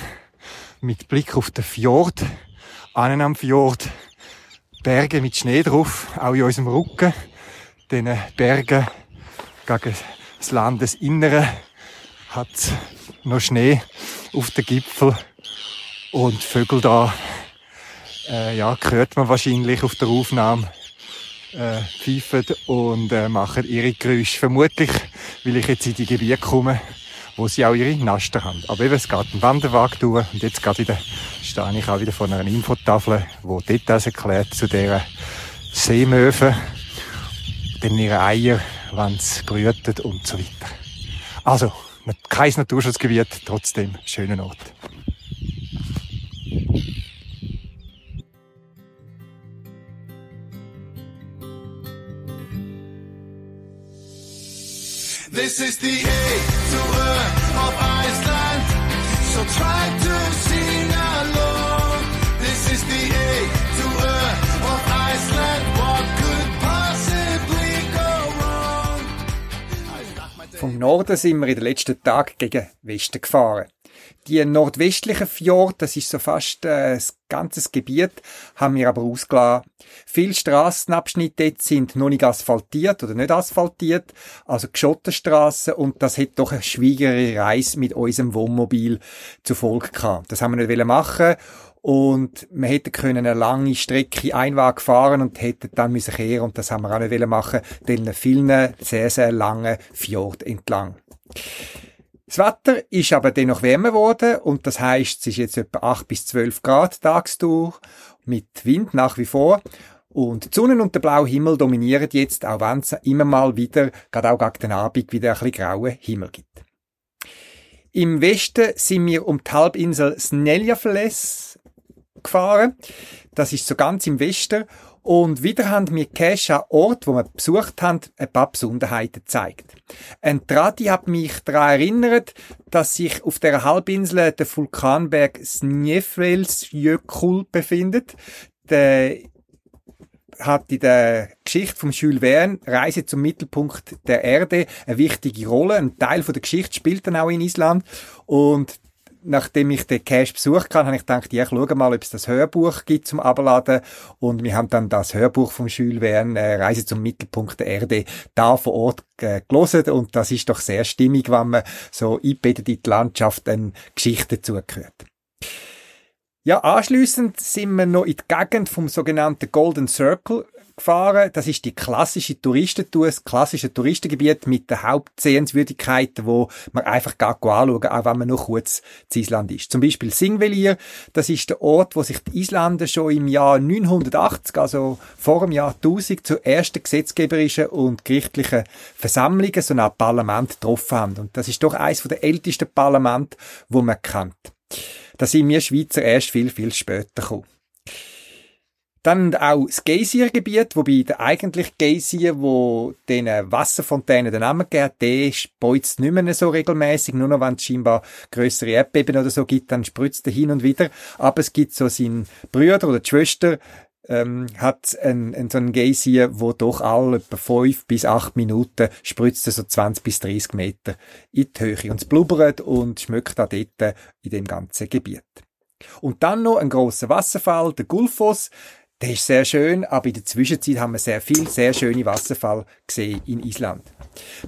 mit Blick auf den Fjord, einen am Fjord, Berge mit Schnee drauf, auch in unserem Rücken, diesen Bergen gegen das Landesinnere hat noch Schnee auf den Gipfel und Vögel da äh, ja, hört man wahrscheinlich auf der Aufnahme, äh, pfeifen und äh, machen ihre Geräusche. Vermutlich, weil ich jetzt in die Gebiete komme, wo sie auch ihre Naster haben. Aber eben, es geht einen Wanderweg durch und jetzt gerade wieder stehe ich auch wieder vor einer Infotafel, wo Details erklärt zu dieser Seemöwe, denn ihre Eier, wenn sie brüten und so weiter. Also, kein Naturschutzgebiet, trotzdem schöner Ort. This is the A to E of Iceland. So try to sing along. This is the A to E of Iceland. What could possibly go wrong? Vom Norden sind wir in den letzten Tagen gegen Westen gefahren. Die nordwestlichen Fjord, das ist so fast äh, das ganze Gebiet, haben wir aber ausgelassen. Viele Strassenabschnitte sind noch nicht asphaltiert oder nicht asphaltiert, also Geschottenstrassen und das hat doch eine schwierigere Reise mit unserem Wohnmobil zur Folge gehabt. Das haben wir nicht machen und wir hätten können eine lange Strecke Einwag fahren und hätten dann müssen kehren und das haben wir auch nicht machen, den vielen sehr, sehr langen Fjord entlang. Das Wetter ist aber dennoch wärmer geworden und das heißt, es ist jetzt etwa 8 bis 12 Grad tagsdurch mit Wind nach wie vor. Und die Sonne und der blaue Himmel dominieren jetzt, auch wenn es immer mal wieder, gerade auch gegen den Abend, wieder ein bisschen grauen Himmel gibt. Im Westen sind wir um die Halbinsel Snelljafles gefahren. Das ist so ganz im Westen. Und wieder haben mir Cache an Ort, wo wir besucht haben, ein paar Besonderheiten gezeigt. Ein Tradi hat mich daran erinnert, dass sich auf der Halbinsel der Vulkanberg Sneffelsjökull befindet. Der hat in der Geschichte vom Jules Verne Reise zum Mittelpunkt der Erde eine wichtige Rolle. Ein Teil von der Geschichte spielt dann auch in Island und nachdem ich den Cache besucht habe, habe ich gedacht, ja, ich schaue mal, ob es das Hörbuch gibt zum Abladen. Und wir haben dann das Hörbuch vom Jules äh, Reise zum Mittelpunkt der Erde, da vor Ort äh, gelesen. Und das ist doch sehr stimmig, wenn man so einbettet in die Landschaft eine Geschichte zugehört. Ja, anschließend sind wir noch in die Gegend vom sogenannten Golden Circle gefahren. Das ist die klassische Touristentour, das klassische Touristengebiet mit den Hauptsehenswürdigkeiten, wo man einfach gar anschauen auch wenn man noch kurz zu Island ist. Zum Beispiel Singvellir, das ist der Ort, wo sich die Isländer schon im Jahr 980, also vor dem Jahr 1000, zur ersten gesetzgeberischen und gerichtlichen Versammlungen, so ein Parlament getroffen haben. Und das ist doch eines der ältesten Parlamente, wo man kennt. Da sind wir Schweizer erst viel, viel später gekommen. Dann auch das Geysirgebiet, wobei der eigentliche Geysir, wo den Wasserfontänen den Namen gibt, der spritzt nicht mehr so regelmäßig, nur noch wenn es scheinbar größere Erdbeben oder so gibt, dann spritzt er hin und wieder. Aber es gibt so seinen Brüder oder die Schwester, ähm, hat ein, ein, so einen Geysir, wo doch alle etwa fünf bis acht Minuten spritzt so 20 bis 30 Meter in die Höhe. Und es blubbert und schmeckt da dort in dem ganzen Gebiet. Und dann noch ein großer Wasserfall, der Gulfos. Der ist sehr schön, aber in der Zwischenzeit haben wir sehr viel, sehr schöne Wasserfall gesehen in Island.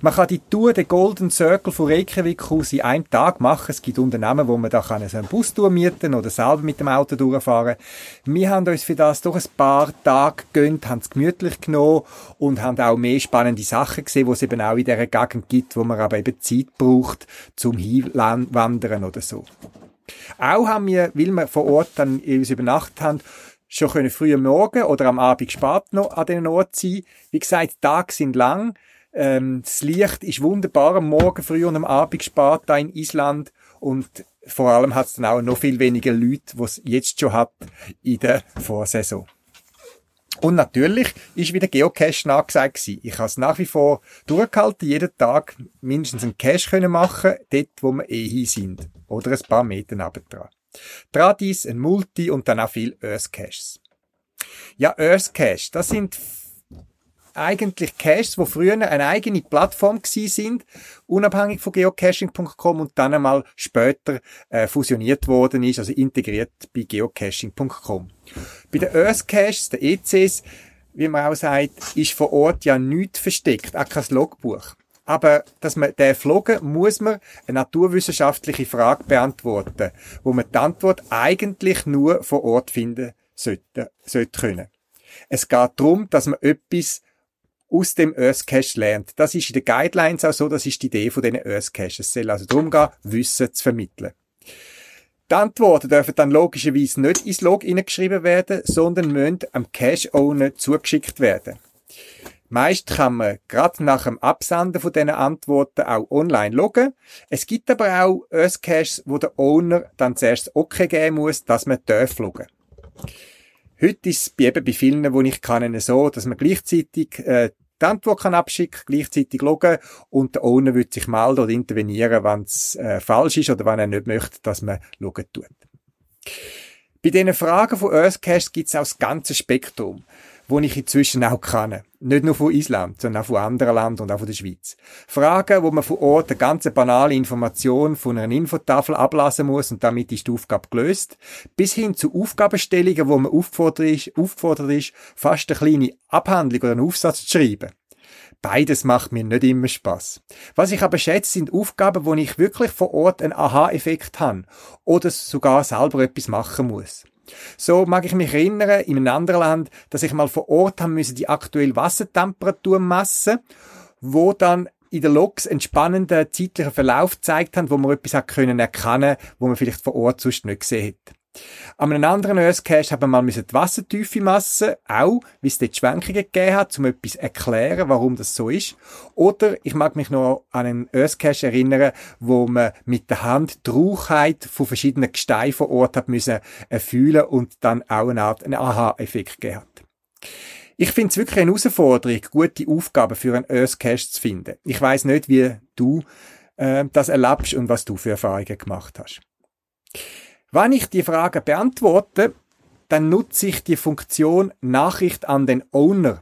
Man kann die Tour, den Golden Circle von Reykjavik aus in einem Tag machen. Es gibt Unternehmen, wo man da kann so einen Bustour mieten oder selber mit dem Auto durchfahren. Wir haben uns für das doch ein paar Tage gegönnt, haben es gemütlich genommen und haben auch mehr spannende Sachen gesehen, wo es eben auch in dieser Gegend gibt, wo man aber eben Zeit braucht zum Hinwandern oder so. Auch haben wir, weil wir vor Ort dann übernachtet haben, schon können früh am Morgen oder am Abend spät noch an den Ort sein. Wie gesagt, die Tage sind lang. Ähm, das Licht ist wunderbar am Morgen früh und am Abend spät da in Island und vor allem hat es dann auch noch viel weniger Leute, die es jetzt schon hat in der Vorsaison. Und natürlich ist wieder Geocache nachgesagt gewesen. Ich habe es nach wie vor durchgehalten, jeden Tag mindestens einen Cache können machen, dort, wo wir eh hin sind. Oder ein paar Meter nebendran. Tradis, ein Multi und dann auch viel Earth Caches. Ja, Earth Cache, das sind eigentlich Caches, wo früher eine eigene Plattform gewesen sind, unabhängig von geocaching.com und dann einmal später äh, fusioniert worden ist, also integriert bei geocaching.com. Bei den Earth Caches, den ECs, wie man auch sagt, ist vor Ort ja nichts versteckt, auch kein Logbuch. Aber, dass man den flogen, muss man eine naturwissenschaftliche Frage beantworten, wo man die Antwort eigentlich nur vor Ort finden sollte, sollte können. Es geht darum, dass man etwas aus dem Earth Cache lernt. Das ist in den Guidelines auch so, das ist die Idee von diesen Earth Caches. Es soll also darum gehen, Wissen zu vermitteln. Die Antworten dürfen dann logischerweise nicht ins Log hineingeschrieben werden, sondern müssen am Cache-Owner zugeschickt werden. Meist kann man gerade nach dem Absenden von diesen Antworten auch online loggen. Es gibt aber auch Caches, wo der Owner dann zuerst okay geben muss, dass man darf loggen. Heute ist es eben bei vielen, wo ich kann, so, dass man gleichzeitig äh, die Antwort kann abschicken, gleichzeitig loggen und der Owner wird sich melden oder intervenieren, wenn es äh, falsch ist oder wenn er nicht möchte, dass man loggen tut. Bei diesen Fragen von Earthcache gibt es auch das ganze Spektrum wo ich inzwischen auch kann. Nicht nur von Island, sondern auch von anderen Ländern und auch von der Schweiz. Fragen, wo man vor Ort eine ganze banale Information von einer Infotafel ablassen muss und damit ist die Aufgabe gelöst, bis hin zu Aufgabenstellungen, wo man aufgefordert ist, aufgefordert ist fast eine kleine Abhandlung oder einen Aufsatz zu schreiben. Beides macht mir nicht immer Spaß. Was ich aber schätze, sind Aufgaben, wo ich wirklich vor Ort einen Aha-Effekt habe oder sogar selber etwas machen muss. So mag ich mich erinnern, in einem anderen Land, dass ich mal vor Ort haben müssen die aktuelle Wassertemperatur messen, wo dann in der Logs einen spannenden zeitlichen Verlauf gezeigt haben, wo man etwas hat können erkennen, wo man vielleicht vor Ort sonst nicht gesehen hat. An einem anderen Earth Cache haben wir mal die Wassertiefe messen, auch, wie es dort Schwenkungen gegeben hat, um etwas erklären, warum das so ist. Oder ich mag mich noch an einen Earth Cache erinnern, wo man mit der Hand die Rauchheit von verschiedenen Gesteinen vor Ort hat müssen fühlen und dann auch eine Art einen Aha-Effekt gegeben hat. Ich finde es wirklich eine Herausforderung, gute Aufgaben für einen Earth Cache zu finden. Ich weiß nicht, wie du äh, das erlebst und was du für Erfahrungen gemacht hast. Wenn ich die Frage beantworte, dann nutze ich die Funktion Nachricht an den Owner,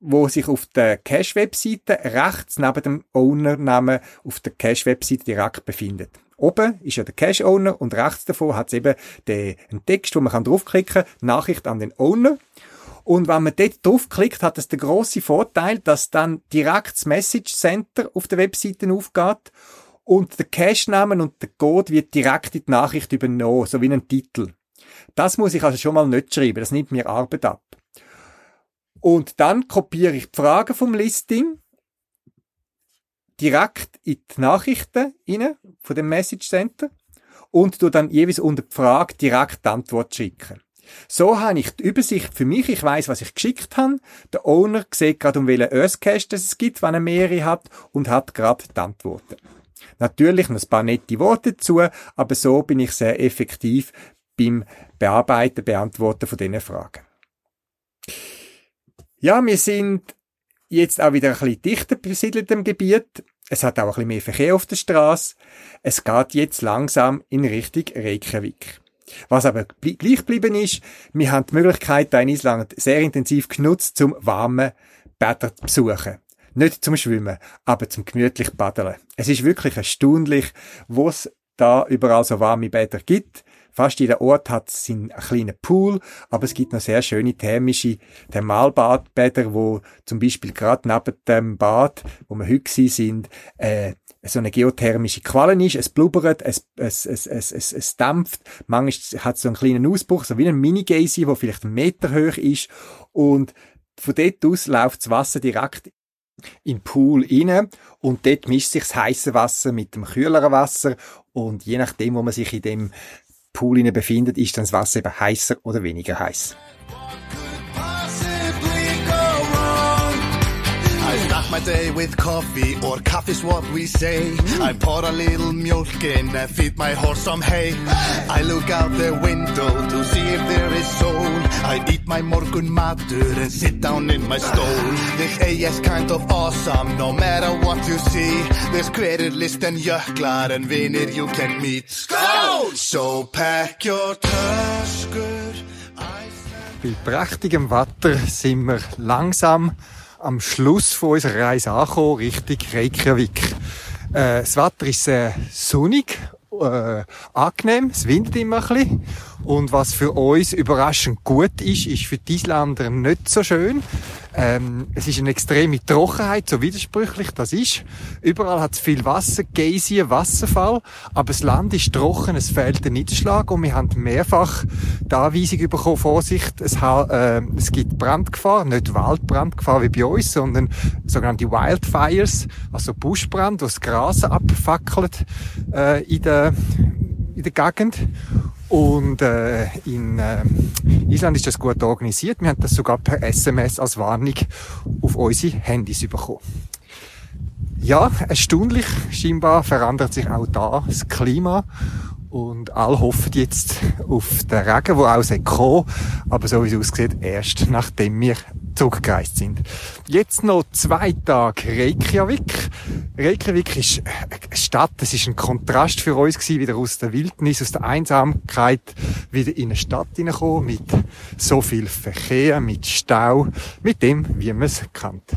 wo sich auf der Cache-Webseite rechts neben dem Owner-Namen auf der Cache-Webseite direkt befindet. Oben ist ja der Cache-Owner und rechts davon hat es eben den, einen Text, wo man draufklicken kann, Nachricht an den Owner. Und wenn man dort draufklickt, hat es den grossen Vorteil, dass dann direkt das Message Center auf der Webseite aufgeht und der Cache-Name und der Code wird direkt in die Nachricht übernommen, so wie ein Titel. Das muss ich also schon mal nicht schreiben, das nimmt mir Arbeit ab. Und dann kopiere ich die Fragen vom Listing direkt in die Nachrichten rein, von dem Message Center und du dann jeweils unter die Frage direkt die Antwort schicken. So habe ich die Übersicht für mich. Ich weiß, was ich geschickt habe. Der Owner sieht gerade, um welchen Earth Cache es gibt, wenn er mehrere hat und hat gerade die Antworten. Natürlich noch ein paar nette Worte dazu, aber so bin ich sehr effektiv beim Bearbeiten, Beantworten von diesen Fragen. Ja, wir sind jetzt auch wieder ein bisschen dichter besiedelt im Gebiet. Es hat auch ein bisschen mehr Verkehr auf der Straße. Es geht jetzt langsam in Richtung Reykjavik. Was aber gleich geblieben ist, wir haben die Möglichkeit in Island sehr intensiv genutzt, zum warmen Bäder zu besuchen. Nicht zum Schwimmen, aber zum gemütlich Paddeln. Es ist wirklich erstaunlich, wo es da überall so warme Bäder gibt. Fast jeder Ort hat seinen kleinen Pool, aber es gibt noch sehr schöne thermische Thermalbadbäder, wo zum Beispiel gerade neben dem Bad, wo wir heute sind, äh, so eine geothermische Qualle ist, es blubbert, es, es, es, es, es, es dämpft, manchmal hat es so einen kleinen Ausbruch, so wie ein Mini-Geysir, der vielleicht einen Meter hoch ist und von dort aus läuft das Wasser direkt den Pool rein und dort mischt sich das heiße Wasser mit dem kühleren Wasser und je nachdem, wo man sich in dem Pool befindet, ist dann das Wasser eben heißer oder weniger heiß. my day with coffee, or coffee's what we say. I pour a little milk in and feed my horse some hay. I look out the window to see if there is soul. I eat my morgun matur and sit down in my stole. This A is kind of awesome, no matter what you see. There's greater list than jöklar and vinir you can meet. Skål! So pack your töskur. Bei prächtigem Wetter sind wir langsam am Schluss von unserer Reise angekommen, Richtung Reykjavik. Äh, das Wetter ist sehr sonnig, äh, angenehm, es windet immer ein bisschen. Und was für uns überraschend gut ist, ist für die Isländer nicht so schön. Ähm, es ist eine extreme Trockenheit, so widersprüchlich das ist. Überall hat es viel Wasser, Geysir, Wasserfall, aber das Land ist trocken, es fehlt der Niederschlag und wir haben mehrfach die Anweisung bekommen, Vorsicht, es, äh, es gibt Brandgefahr, nicht Waldbrandgefahr wie bei uns, sondern sogenannte Wildfires, also Buschbrand, wo das Gras abfackelt äh, in der in der Gegend. Und äh, in äh, Island ist das gut organisiert. Wir haben das sogar per SMS als Warnung auf unsere Handys bekommen. Ja, erstaunlich. Scheinbar verändert sich auch da das Klima. Und alle hoffen jetzt auf den Regen, der auch kommen Aber so wie es aussieht, erst nachdem wir zurückgereist sind. Jetzt noch zwei Tage Reykjavik. Reykjavik ist eine Stadt, es ist ein Kontrast für uns gewesen, wieder aus der Wildnis, aus der Einsamkeit, wieder in eine Stadt hineinkommen, mit so viel Verkehr, mit Stau, mit dem, wie man es kennt.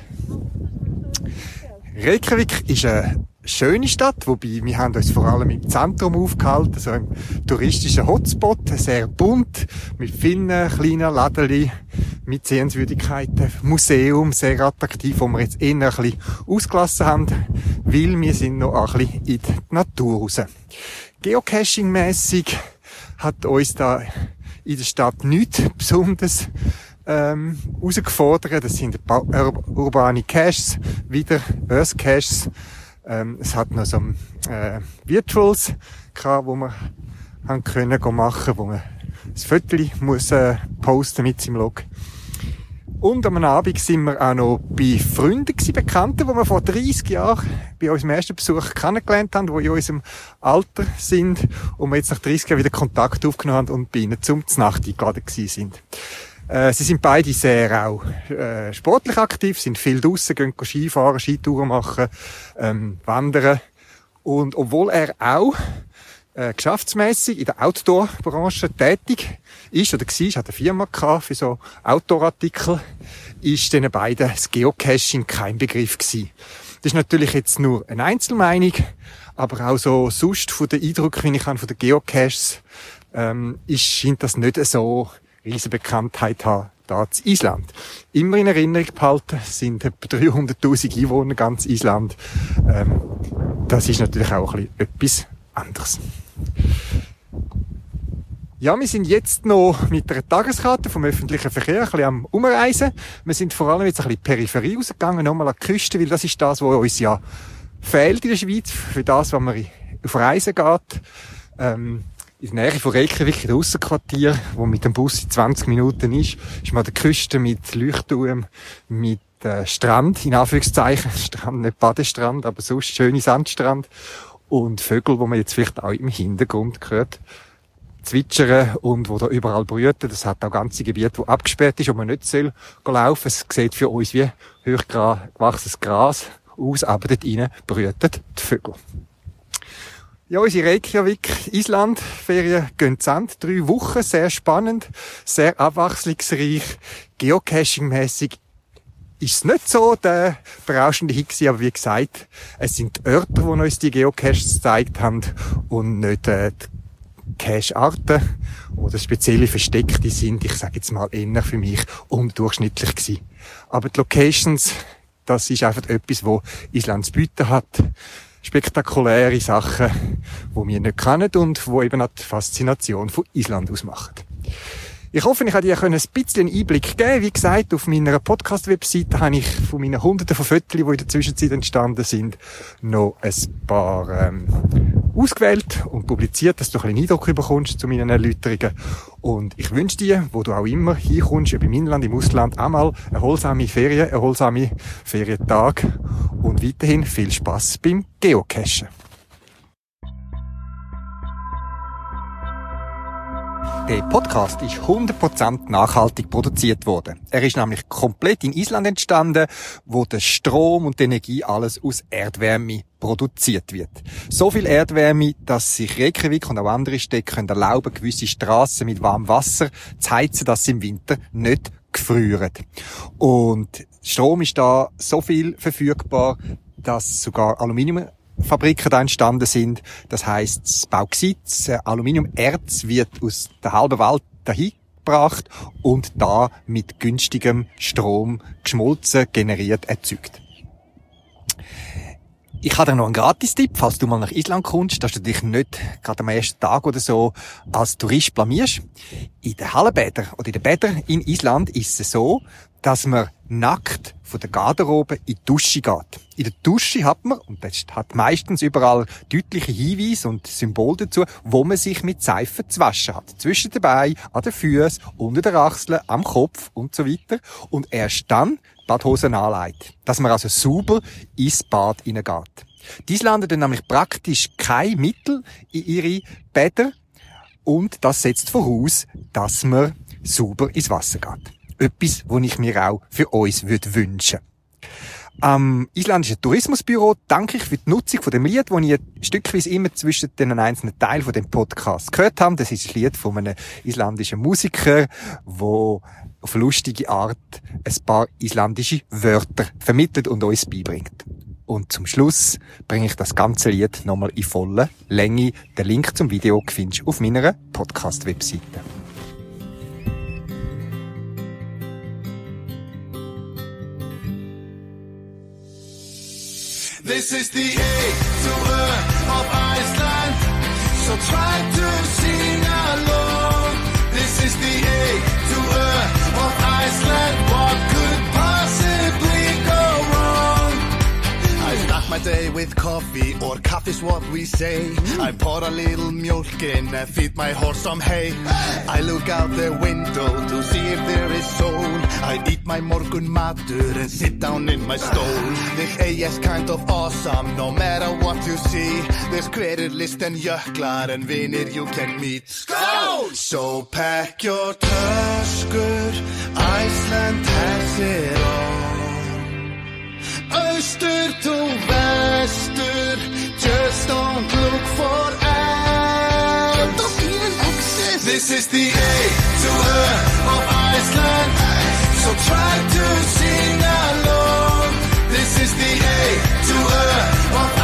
Reykjavik ist eine schöne Stadt, wobei wir haben uns vor allem im Zentrum aufgehalten, so ein touristischer Hotspot, sehr bunt, mit vielen kleinen Läden, mit Sehenswürdigkeiten, Museum, sehr attraktiv, wo wir jetzt eher ein bisschen ausgelassen haben, weil wir sind noch ein bisschen in die Natur raus. Geocaching-mässig hat uns da in der Stadt nichts Besonderes ähm, herausgefordert. Das sind urbane Caches, wieder Earth Caches. Ähm, es hat noch so äh, Virtuals gehabt, wo man haben können machen, wo man das Foto muss äh, posten mit seinem Log. Und am Abend sind wir auch noch bei Freunden gewesen, Bekannten, die wir vor 30 Jahren bei unserem ersten Besuch kennengelernt haben, die in unserem Alter sind und wir jetzt nach 30 Jahren wieder Kontakt aufgenommen haben und bei ihnen zum Znacht eingeladen gewesen sind. Äh, sie sind beide sehr auch äh, sportlich aktiv, sind viel draussen, gehen Skifahren, Skitouren machen, ähm, wandern. Und obwohl er auch äh, geschäftsmäßig in der Outdoor-Branche tätig ist oder war, hat eine Firma gehabt für so Outdoor-Artikel, ist den beiden das Geocaching kein Begriff gewesen. Das ist natürlich jetzt nur eine Einzelmeinung, aber auch so sonst von der Eindruck, wie ich von den Geocaches, ähm, ist, scheint das nicht so riesen Bekanntheit haben da Island. Immer in Erinnerung behalten sind etwa 300.000 Einwohner ganz Island. Ähm, das ist natürlich auch ein bisschen etwas anderes. Ja, wir sind jetzt noch mit einer Tageskarte vom öffentlichen Verkehr ein bisschen am Umreisen. Wir sind vor allem jetzt ein bisschen Peripherie rausgegangen, nochmal an die Küste, weil das ist das, was uns ja fehlt in der Schweiz, für das, was man auf Reisen geht. Ähm, in der Nähe von Reykjavik, in Aussenquartier, wo mit dem Bus in 20 Minuten ist, ist man an der Küste mit Leuchtturm, mit äh, Strand, in Anführungszeichen, Strand, nicht Badestrand, aber sonst schöne Sandstrand und Vögel, wo man jetzt vielleicht auch im Hintergrund hört zwitschern und wo da überall brüten. Das hat auch ganze Gebiete, wo abgesperrt ist, wo man nicht soll laufen. Es sieht für uns wie hochgewachsenes Gras aus, aber dort drinnen brüten die Vögel. Ja, unsere Reykjavik Island Ferien gehen zu Ende. Drei Wochen, sehr spannend, sehr abwechslungsreich, geocaching-mäßig ist nicht so der berauschende Hit aber wie gesagt, es sind die Örter, die uns die Geocaches gezeigt haben und nicht äh, die Cache-Arten oder spezielle Versteckte sind, ich sage jetzt mal eher für mich undurchschnittlich gewesen. Aber die Locations, das ist einfach etwas, wo Island zu bieten hat. Spektakuläre Sachen, die wir nicht kennen und wo eben auch die Faszination von Island ausmachen. Ich hoffe, ich habe dir ein bisschen Einblick geben. Wie gesagt, auf meiner Podcast-Webseite habe ich von meinen hunderten von Fotos, die in der Zwischenzeit entstanden sind, noch ein paar ähm, ausgewählt und publiziert, dass du ein bisschen Eindruck bekommst zu meinen Erläuterungen. Und ich wünsche dir, wo du auch immer hinkommst, ob im Inland, im Ausland, einmal erholsame Ferien, erholsame Ferientag und weiterhin viel Spaß beim Geocachen. Der Podcast ist 100% nachhaltig produziert worden. Er ist nämlich komplett in Island entstanden, wo der Strom und die Energie alles aus Erdwärme produziert wird. So viel Erdwärme, dass sich Reykjavik und auch andere Städte können erlauben, gewisse Straßen mit warmem Wasser zu heizen, dass sie im Winter nicht gefrieren. Und Strom ist da so viel verfügbar, dass sogar Aluminium Fabriken da entstanden sind. Das heißt, Bauxit, das Aluminiumerz wird aus der halben Welt dahin gebracht und da mit günstigem Strom geschmolzen, generiert, erzeugt. Ich habe dir noch einen Gratis-Tipp, falls du mal nach Island kommst, dass du dich nicht gerade am ersten Tag oder so als Tourist blamierst. In den Hallenbädern oder in den Bädern in Island ist es so, dass man nackt von der Garderobe in die Dusche geht. In der Dusche hat man, und das hat meistens überall deutliche Hinweise und Symbole dazu, wo man sich mit Seife zu waschen hat. Zwischen den Beinen, an den Füßen, unter den Achseln, am Kopf und so weiter. Und erst dann Badhosen anlegt. Dass man also sauber ins Bad hineingeht. Dies landet dann nämlich praktisch kein Mittel in ihre Bäder und das setzt voraus, dass man sauber ins Wasser geht. Etwas, was ich mir auch für uns würde wünschen am isländischen Tourismusbüro danke ich für die Nutzung von dem Lied, das ich stückweise immer zwischen den einzelnen Teilen von dem Podcast gehört habe. Das ist ein Lied von einem isländischen Musiker, wo auf lustige Art ein paar isländische Wörter vermittelt und uns beibringt. Und zum Schluss bringe ich das ganze Lied nochmal in voller Länge. Den Link zum Video findest du auf meiner Podcast-Webseite. This is the A to E of Iceland. So try to sing along. This is the A to E of Iceland. Start my day with coffee or coffee's what we say. I pour a little milk in and feed my horse some hay. I look out the window to see if there is soul. I eat my morgunmatur and sit down in my stól. This is kind of awesome no matter what you see. There's greater list than jöklar and vinir you can meet. Skål! So pack your töskur, Iceland has it all. Öster to väster, just don't look for ants. Don't even exist. This is the A to Ö of Iceland, so try to sing along. This is the A to Ö of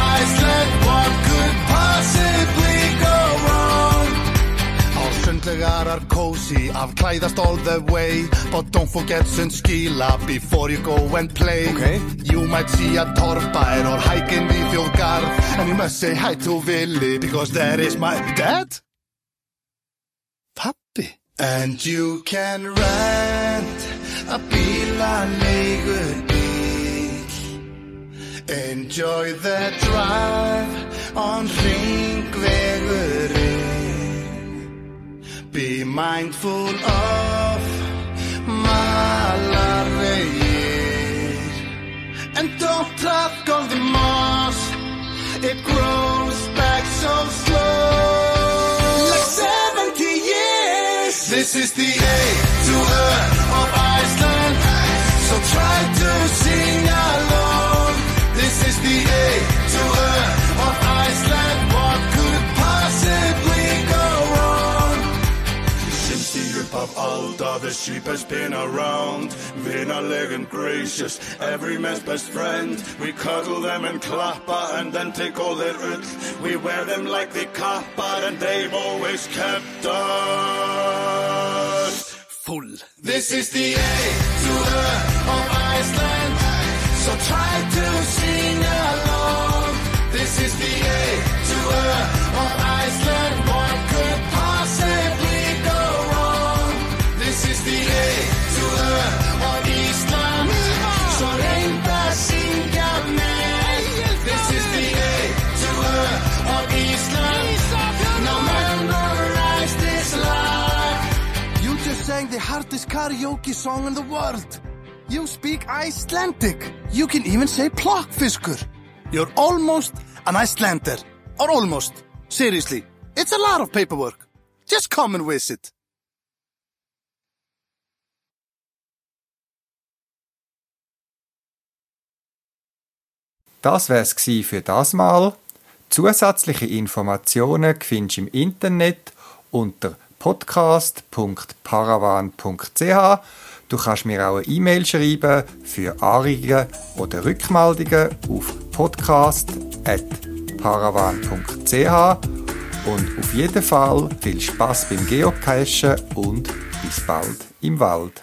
All sundlegar are cozy, afklæðast all the way. But don't forget sundskila before you go and play Okay. You might see a torfbær or hike in the þjóðgarð And you must say hi to Willi because that is my dad. Pappi And you can rent a bílaleigur bíl Enjoy the drive on ringvegurinn Be mindful of malarvegir And don't track on the moss It grows back so slow. Like 70 years. This is the A to Ö of Iceland. So try to sing along upphav alda the sheep has been around. Vinnaleg and gracious, every man's best friend. We cuddle them and klappa and then take all their ull We wear them like the kappa and they've always kept us. Full. This is the A to Ö of Iceland. So try to sing along. This is the A to Ö of Iceland hardest karaoke song in the world. You speak Icelandic. You can even say plokkfiskur. You're almost an Icelander. Or almost. Seriously. It's a lot of paperwork. Just come and visit. Das wär's für das Mal. Zusätzliche Informationen findest du im Internet unter podcast.paravan.ch. Du kannst mir auch eine E-Mail schreiben für Anregungen oder Rückmeldungen auf podcast.paravan.ch und auf jeden Fall viel Spaß beim Geocachen und bis bald im Wald.